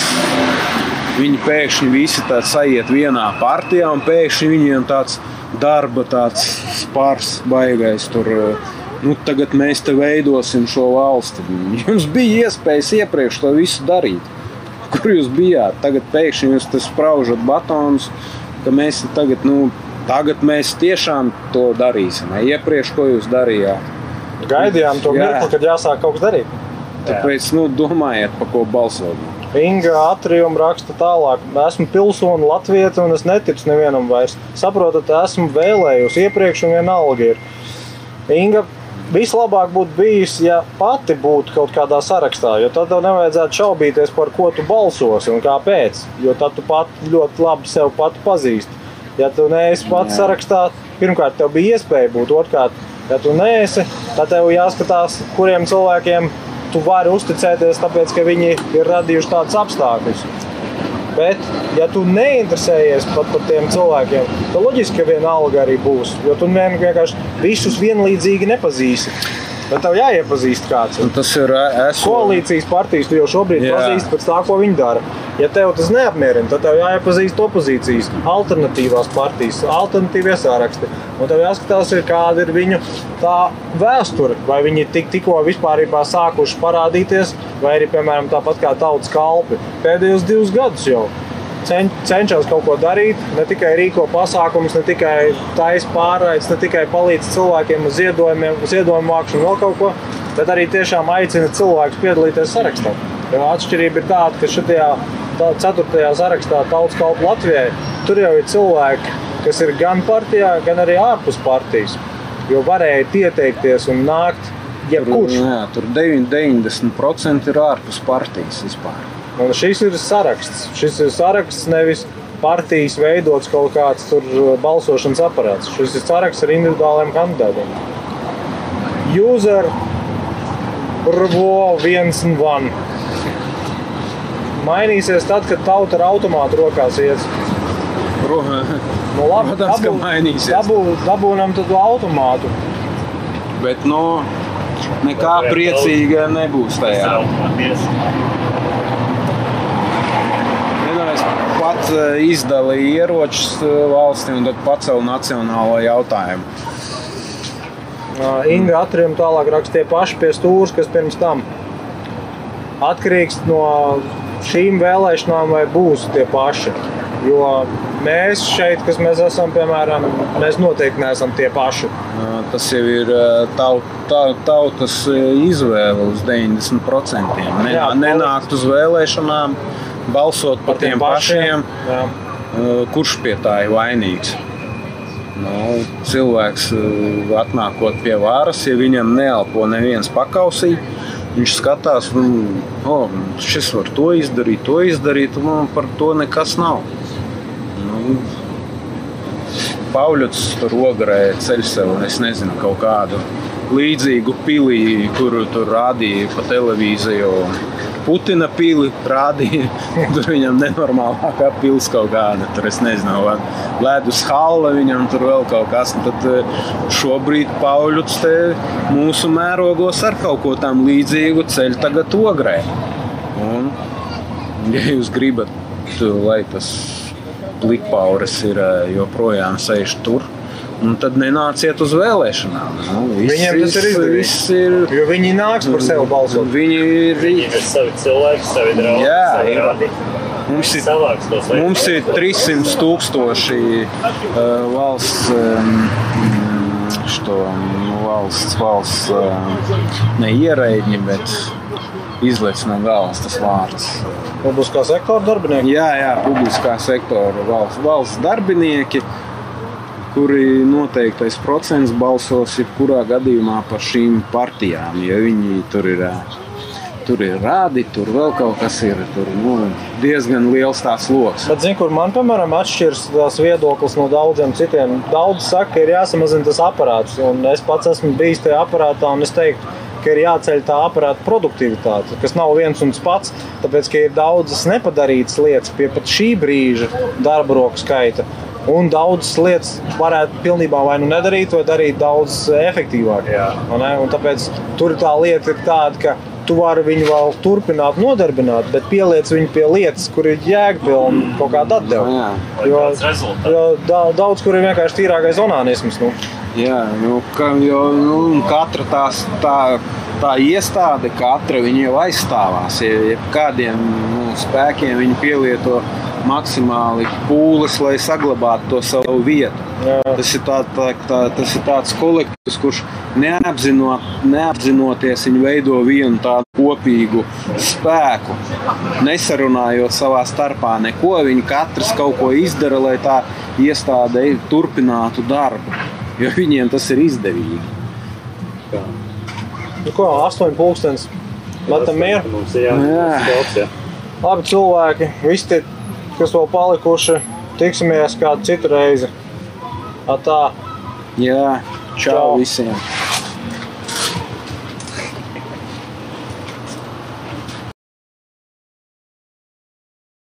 Viņi pēkšņi visi sajiet vienā partijā, un pēkšņi viņiem tāds darba tāds spārs baigais tur. Nu, tagad mēs te veidosim šo valsti. Jums bija iespējas iepriekš to visu darīt kur jūs bijāt. Tagad pēkšņi jūs spraužat batonus, ka mēs tagad, nu, tagad mēs tiešām to darīsim. Ne? Iepriekš, ko jūs darījāt. Gaidījām to Jā. mirkli, kad jāsāk kaut kas darīt. Tāpēc, nu, domājiet, par ko balsot. Inga atrium raksta tālāk. Esmu pilsoni Latvijas un es neticu nevienam vairs. Saprotat, esmu vēlējusi iepriekš un vienalga ir. Inga vislabāk būtu bijis, ja pati būtu kaut kādā sarakstā, jo tad tev nevajadzētu šaubīties, par ko tu balsosi un kāpēc. Jo tad tu pati ļoti labi sev pati pazīsti. Ja tu neesi pats Jā. sarakstā, pirmkārt, tev bija iespēja būt, otrkārt, ja tu neesi, tad tev jāskatās, kuriem cilvēkiem tu vari uzticēties, tāpēc ka viņi ir radījuši tādus apstākļus. Bet, ja tu neinteresējies pat par tiem cilvēkiem, tad loģiski, ka vienalga arī būs. Jo tu vien- vienkārši visus vienlīdzīgi nepazīsti. Bet tev jāiepazīst kāds. Un tas ir es. Koalīcijas partijas tu jau šobrīd Jā. pazīsti pēc tā, ko viņi dara. Ja tev tas neapmierina, tad tev jāiepazīst opozīcijas, alternatīvās partijas, alternatīvie sāraksti. Un tev jāskatās, ir, kāda ir viņu tā vēsture. Vai viņi tik, tikko vispār sākuši parādīties, vai arī, piemēram, tāpat kā tautas kalpi pēdējos divus gadus jau. Cen, cenšas kaut ko darīt, ne tikai rīko pasākumus, ne tikai taisa pārraides, ne tikai palīdz cilvēkiem uz ziedojumiem, ziedojumu vākšanu vēl kaut ko, bet arī tiešām aicina cilvēkus piedalīties sarakstā. Jo atšķirība ir tāda, ka šajā ceturtajā sarakstā tautas kalpu Latvijai tur jau ir cilvēki, kas ir gan partijā, gan arī ārpus partijas. Jo varēja pieteikties un nākt jebkurš. Jā, tur 9 90% ir ārpus partijas vispār. Un šis ir saraksts. Šis ir saraksts nevis partijas veidots kaut kāds uh, balsošanas aparāts. Šis ir saraksts ar individuāliem kandidātiem. User RVO 1 un 1. Mainīsies tad, kad tauta ar automātu rokās ies. Nu, labi, Protams, ka mainīsies. Dabū, dabūnam tad automātu. Bet, nu, nekā priecīga nebūs tajā. Pat eh, izdalīja ieročus eh, valstī un tad pacēla nacionālo jautājumu. Inga atriem tālāk rakstīja paši pie stūres, kas pirms tam atkarīgs no šīm vēlēšanām, vai būs tie paši. Jo mēs šeit, kas mēs esam, piemēram, mēs noteikti neesam tie paši. Tas jau ir eh, tau- tau- tautas izvēle uz 90%. Ne, Jā, nenākt uz vēlēšanām, balsot par tiem pašiem. Jā. Uh, kurš pie tā ir vainīgs. Nu, cilvēks uh, atnākot pie varas, ja viņam neelpo neviens pakausī, viņš skatās, un, oh, šis var to izdarīt, to izdarīt, un man par to nekas nav. Nu, Pauļots tur ogrē ceļ sev, un es nezinu, kaut kādu līdzīgu pilī, kuru tur rādīja pa televīziju. Putina pili rādīja. Tur viņam nenormālākā pils kaut kāda. Tur es nezinu, vai ledus hala viņam tur vēl kaut kas. Tad eh, šobrīd Pauļots te mūsu mērogos ar kaut ko tam līdzīgu ceļu tagad ogrē. Un, ja jūs gribat, lai tas plikpauris ir eh, joprojām sēž tur, nu, tad nenāciet uz vēlēšanām. Nu, viss- Viņiem tas ir viss ir. Jo viņi nāks par sevi balsot. Viņi ir Viņi ir savi cilvēki, savi draugi. Jā, savi radi. Mums ir, mums ir 300 tūkstoši uh, valsts, um, što, nu, valsts, valsts uh, ne ierēģi, bet izlaiž no galvas tas vārds. Publiskā sektora darbinieki. Jā, jā, publiskā sektora valsts, valsts darbinieki, kuri noteiktais procents balsos jebkurā gadījumā par šīm partijām. Ja viņi tur ir, tur ir rādi, tur vēl kaut kas ir, tur nu, diezgan liels tās lokus. Bet, zini, kur man, piemēram, atšķiras tās viedoklis no daudziem citiem. Daudz saka, ka ir jāsamazina tas aparāts, un es pats esmu bijis tajā aparātā, un es teiktu, ka ir jāceļ tā aparāta produktivitāte, kas nav viens un tas pats. Tāpēc, ka ir daudzas nepadarītas lietas pie pat šī brīža darba roku skaita. Un daudzas lietas varētu pilnībā vai nu nedarīt, vai darīt daudz efektīvāk. Ne? Un Tāpēc tur tā lieta ir tāda, ka tu vari viņu vēl turpināt, nodarbināt, bet pieliec viņu pie lietas, kur ir jēgpilna kaut kāda atdeve. Jā. Jo, jo da, daudz kur ir vienkārši tīrākais onānisms. Nu. Jā, nu, ka, jo, nu, katra tās, tā, tā iestāde, katra viņa jau aizstāvās. Kādiem nu, spēkiem viņi pielieto maksimāli pūles, lai saglabātu to savu vietu. Jā. Tas ir, tā, tā, tā, tas ir tāds kolektīvs, kurš neapzinot, neapzinoties viņi veido vienu tādu kopīgu spēku. Nesarunājot savā starpā neko, viņi katrs kaut ko izdara, lai tā iestāde turpinātu darbu. Jo viņiem tas ir izdevīgi. Nu, ko, 8,5. Matam mieru. Mums ir Jā. jāatbalsta. Jā. Labi, cilvēki, visi tie, kas vēl palikuši, tiksimies kādu citu reizi. Tā. Jā, čau, Čau. visiem!